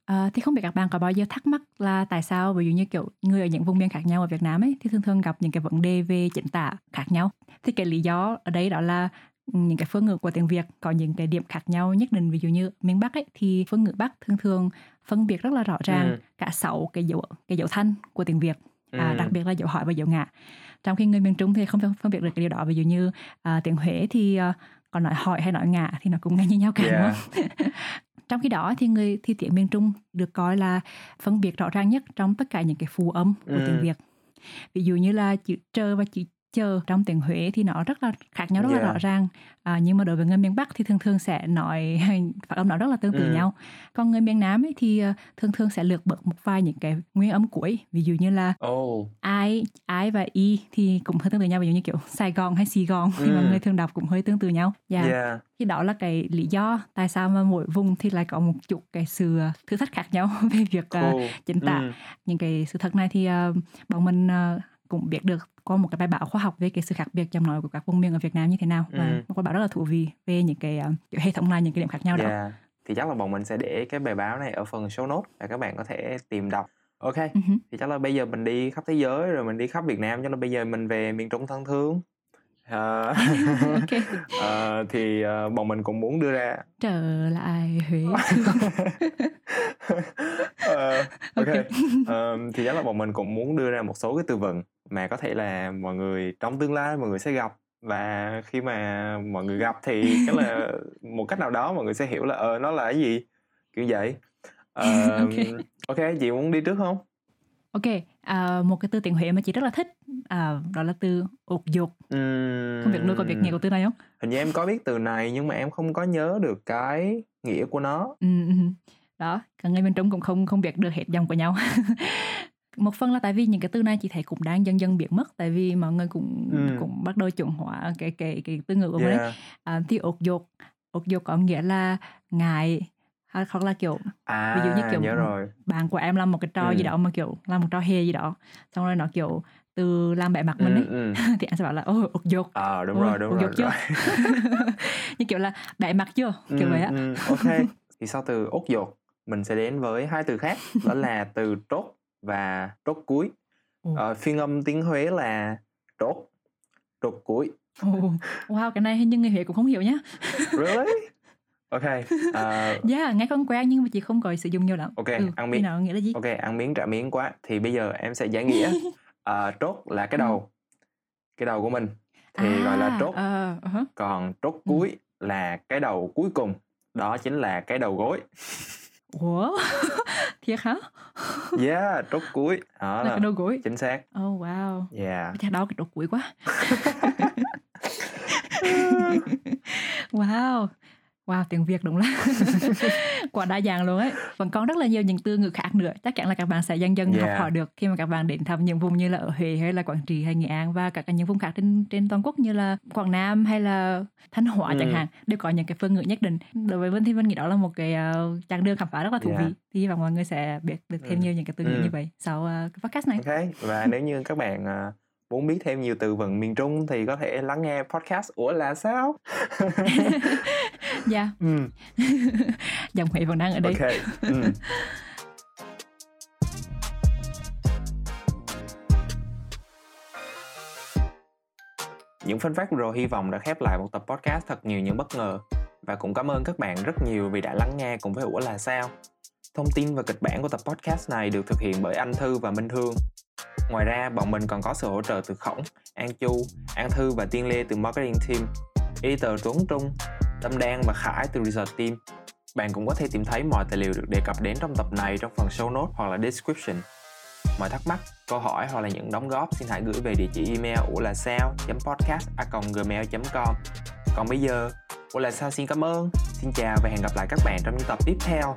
Speaker 1: Ờ, thì không biết các bạn có bao giờ thắc mắc là tại sao ví dụ như kiểu người ở những vùng miền khác nhau ở Việt Nam ấy thì thường thường gặp những cái vấn đề về chính tả khác nhau thì cái lý do ở đây đó là ừ, những cái phương ngữ của tiếng Việt có những cái điểm khác nhau nhất định ví dụ như miền Bắc ấy thì phương ngữ Bắc thường thường phân biệt rất là rõ ràng
Speaker 2: Ừ.
Speaker 1: cả sáu cái dấu cái dấu thanh của tiếng Việt à,
Speaker 2: Ừ.
Speaker 1: đặc biệt là dấu hỏi và dấu ngã trong khi người miền Trung thì không phân, biệt được cái điều đó ví dụ như à, tiếng Huế thì à, còn nói hỏi hay nói ngã thì nó cũng nghe như nhau cả đúng
Speaker 2: Yeah.
Speaker 1: không? trong khi đó thì người thì tiếng miền Trung được coi là phân biệt rõ ràng nhất trong tất cả những cái phù âm của
Speaker 2: Ừ.
Speaker 1: tiếng Việt ví dụ như là chữ trơ và chữ chờ trong tiếng Huế thì nó rất là khác nhau rất là
Speaker 2: Yeah.
Speaker 1: rõ ràng à, nhưng mà đối với người miền Bắc thì thường thường sẽ nói phát âm nó rất là tương tự
Speaker 2: Ừ.
Speaker 1: nhau còn người miền Nam ấy thì ờ, thường thường sẽ lược bớt một vài những cái nguyên âm cuối ví dụ như là
Speaker 2: Oh.
Speaker 1: ai ai và y thì cũng hơi tương tự nhau ví dụ như kiểu Sài Gòn hay Sài Gòn thì mọi
Speaker 2: Ừ.
Speaker 1: người thường đọc cũng hơi tương tự nhau yeah.
Speaker 2: Yeah.
Speaker 1: thì đó là cái lý do tại sao mà mỗi vùng thì lại có một chút cái sự thử thách khác nhau về việc ờ,
Speaker 2: Cool.
Speaker 1: chính tả
Speaker 2: Ừ.
Speaker 1: những cái sự thật này thì uh, bọn mình ờ, cũng biết được qua một cái bài báo khoa học về cái sự khác biệt giọng nói của các vùng miền ở Việt Nam như thế nào và
Speaker 2: Ừ.
Speaker 1: một bài báo rất là thú vị về những cái kiểu hệ thống lại những cái điểm khác nhau đó
Speaker 2: Yeah. Thì chắc là bọn mình sẽ để cái bài báo này ở phần show notes để các bạn có thể tìm đọc. Ok.
Speaker 1: Hứ.
Speaker 2: Thì chắc là bây giờ mình đi khắp thế giới rồi mình đi khắp Việt Nam cho nên bây giờ mình về miền Trung thân thương. Ờ,
Speaker 1: ok.
Speaker 2: Ờ, thì ờ, bọn mình cũng muốn đưa ra.
Speaker 1: Trở lại Huế.
Speaker 2: Ờ, ok.
Speaker 1: Ok.
Speaker 2: Ờ, thì chắc là bọn mình cũng muốn đưa ra một số cái từ vựng mà có thể là mọi người trong tương lai mọi người sẽ gặp. Và khi mà mọi người gặp thì chắc là một cách nào đó mọi người sẽ hiểu là ờ nó là cái gì. Kiểu vậy. Ờ,
Speaker 1: Ok.
Speaker 2: ok chị muốn đi trước không?
Speaker 1: Ok à, một cái từ tiếng Huế mà chị rất là thích à, đó là từ ột dột
Speaker 2: Ừm,
Speaker 1: không biết nuôi có biết nghĩa của từ này không?
Speaker 2: Hình như em có biết từ này nhưng mà em không có nhớ được cái nghĩa của nó.
Speaker 1: Ừ, ừ. đó cả người miền Trung cũng không không biết được hết dòng của nhau. Một phần là tại vì những cái từ này chị thấy cũng đang dần dần biến mất tại vì mọi người cũng
Speaker 2: Ừ.
Speaker 1: cũng bắt đầu chuẩn hóa cái cái cái từ ngữ của mình. Đấy à, thì ột dột ột dột có nghĩa là ngại hoặc hoặc là kiểu
Speaker 2: À,
Speaker 1: ví dụ như kiểu
Speaker 2: nhớ rồi.
Speaker 1: bạn của em làm một cái trò gì
Speaker 2: Ừm.
Speaker 1: đó mà kiểu làm một trò hề gì đó xong rồi nó kiểu từ làm bẻ mặt mình ấy
Speaker 2: Ừm, ừm.
Speaker 1: thì anh sẽ bảo là ôi ột dột
Speaker 2: Ờ, đúng
Speaker 1: Ôi,
Speaker 2: rồi, đúng rồi,
Speaker 1: dột chưa
Speaker 2: rồi.
Speaker 1: như kiểu là bẻ mặt chưa kiểu vậy á
Speaker 2: ừm, OK. Thì sau từ ốt dột, mình sẽ đến với hai từ khác, đó là từ trốt và trốt cuối.
Speaker 1: Ồ.
Speaker 2: Ờ, phiên âm tiếng Huế là trốt, trốt cuối.
Speaker 1: Ồ, wow cái này hình như người Huế cũng không hiểu nhá
Speaker 2: Really? OK. Ờ,
Speaker 1: yeah nghe con quen nhưng mà chị không có sử dụng nhiều lắm
Speaker 2: OK,
Speaker 1: ừ,
Speaker 2: ăn miếng.
Speaker 1: nào nghĩa là gì
Speaker 2: OK, ăn miếng trả miếng quá. Thì bây giờ em sẽ giải nghĩa. Ờ, trốt là cái đầu. Cái đầu của mình thì gọi là
Speaker 1: à
Speaker 2: trốt.
Speaker 1: uh -huh.
Speaker 2: Còn trốt
Speaker 1: Ừm.
Speaker 2: cuối là cái đầu cuối cùng. Đó chính là cái đầu gối.
Speaker 1: ủa thiệt hả
Speaker 2: Yeah, trốt cuối. Đó
Speaker 1: là
Speaker 2: là
Speaker 1: cái đầu gối
Speaker 2: chính xác.
Speaker 1: oh wow
Speaker 2: Yeah.
Speaker 1: chắc đau cái đầu cuối quá wow wow tiếng Việt đúng là quá đa dạng luôn ấy vẫn còn rất là nhiều những từ ngữ khác nữa chắc chắn là các bạn sẽ dần dần học
Speaker 2: Yeah.
Speaker 1: hỏi được khi mà các bạn đến thăm những vùng như là ở Huế hay là Quảng Trị hay Nghệ An và các cái những vùng khác trên trên toàn quốc như là Quảng Nam hay là Thanh Hóa chẳng
Speaker 2: Ừm.
Speaker 1: hạn đều có những cái phương ngữ nhất định đối với Vân thì Vân nghĩ đó là một cái uh, chặng đường khám phá rất là thú
Speaker 2: Yeah.
Speaker 1: vị thì hy vọng mọi người sẽ biết được thêm
Speaker 2: Ừm.
Speaker 1: nhiều những cái từ ngữ
Speaker 2: Ừm.
Speaker 1: như vậy sau uh, cái podcast này
Speaker 2: OK. Và nếu như các bạn à, muốn biết thêm nhiều từ vựng miền Trung thì có thể lắng nghe podcast Ủa là sao?
Speaker 1: yeah
Speaker 2: Ừm,
Speaker 1: dòng Huế vẫn đang ở đây
Speaker 2: OK. Ừm. Những fact vừa rồi hy vọng đã khép lại một tập podcast thật nhiều những bất ngờ và cũng cảm ơn các bạn rất nhiều vì đã lắng nghe cùng với Ủa là sao. Thông tin và kịch bản của tập podcast này được thực hiện bởi Anh Thư và Minh Hương. Ngoài ra, bọn mình còn có sự hỗ trợ từ Khổng, An Chu, An Thư và Tiên Lê từ Marketing Team, Editor Tuấn Trung, Tâm Đan và Khải từ Research Team. Bạn cũng có thể tìm thấy mọi tài liệu được đề cập đến trong tập này trong phần show notes hoặc là description. Mọi thắc mắc, câu hỏi hoặc là những đóng góp xin hãy gửi về địa chỉ email ủa là sao podcast gmail.com Còn bây giờ, ủa là sao xin cảm ơn, xin chào và hẹn gặp lại các bạn trong những tập tiếp theo.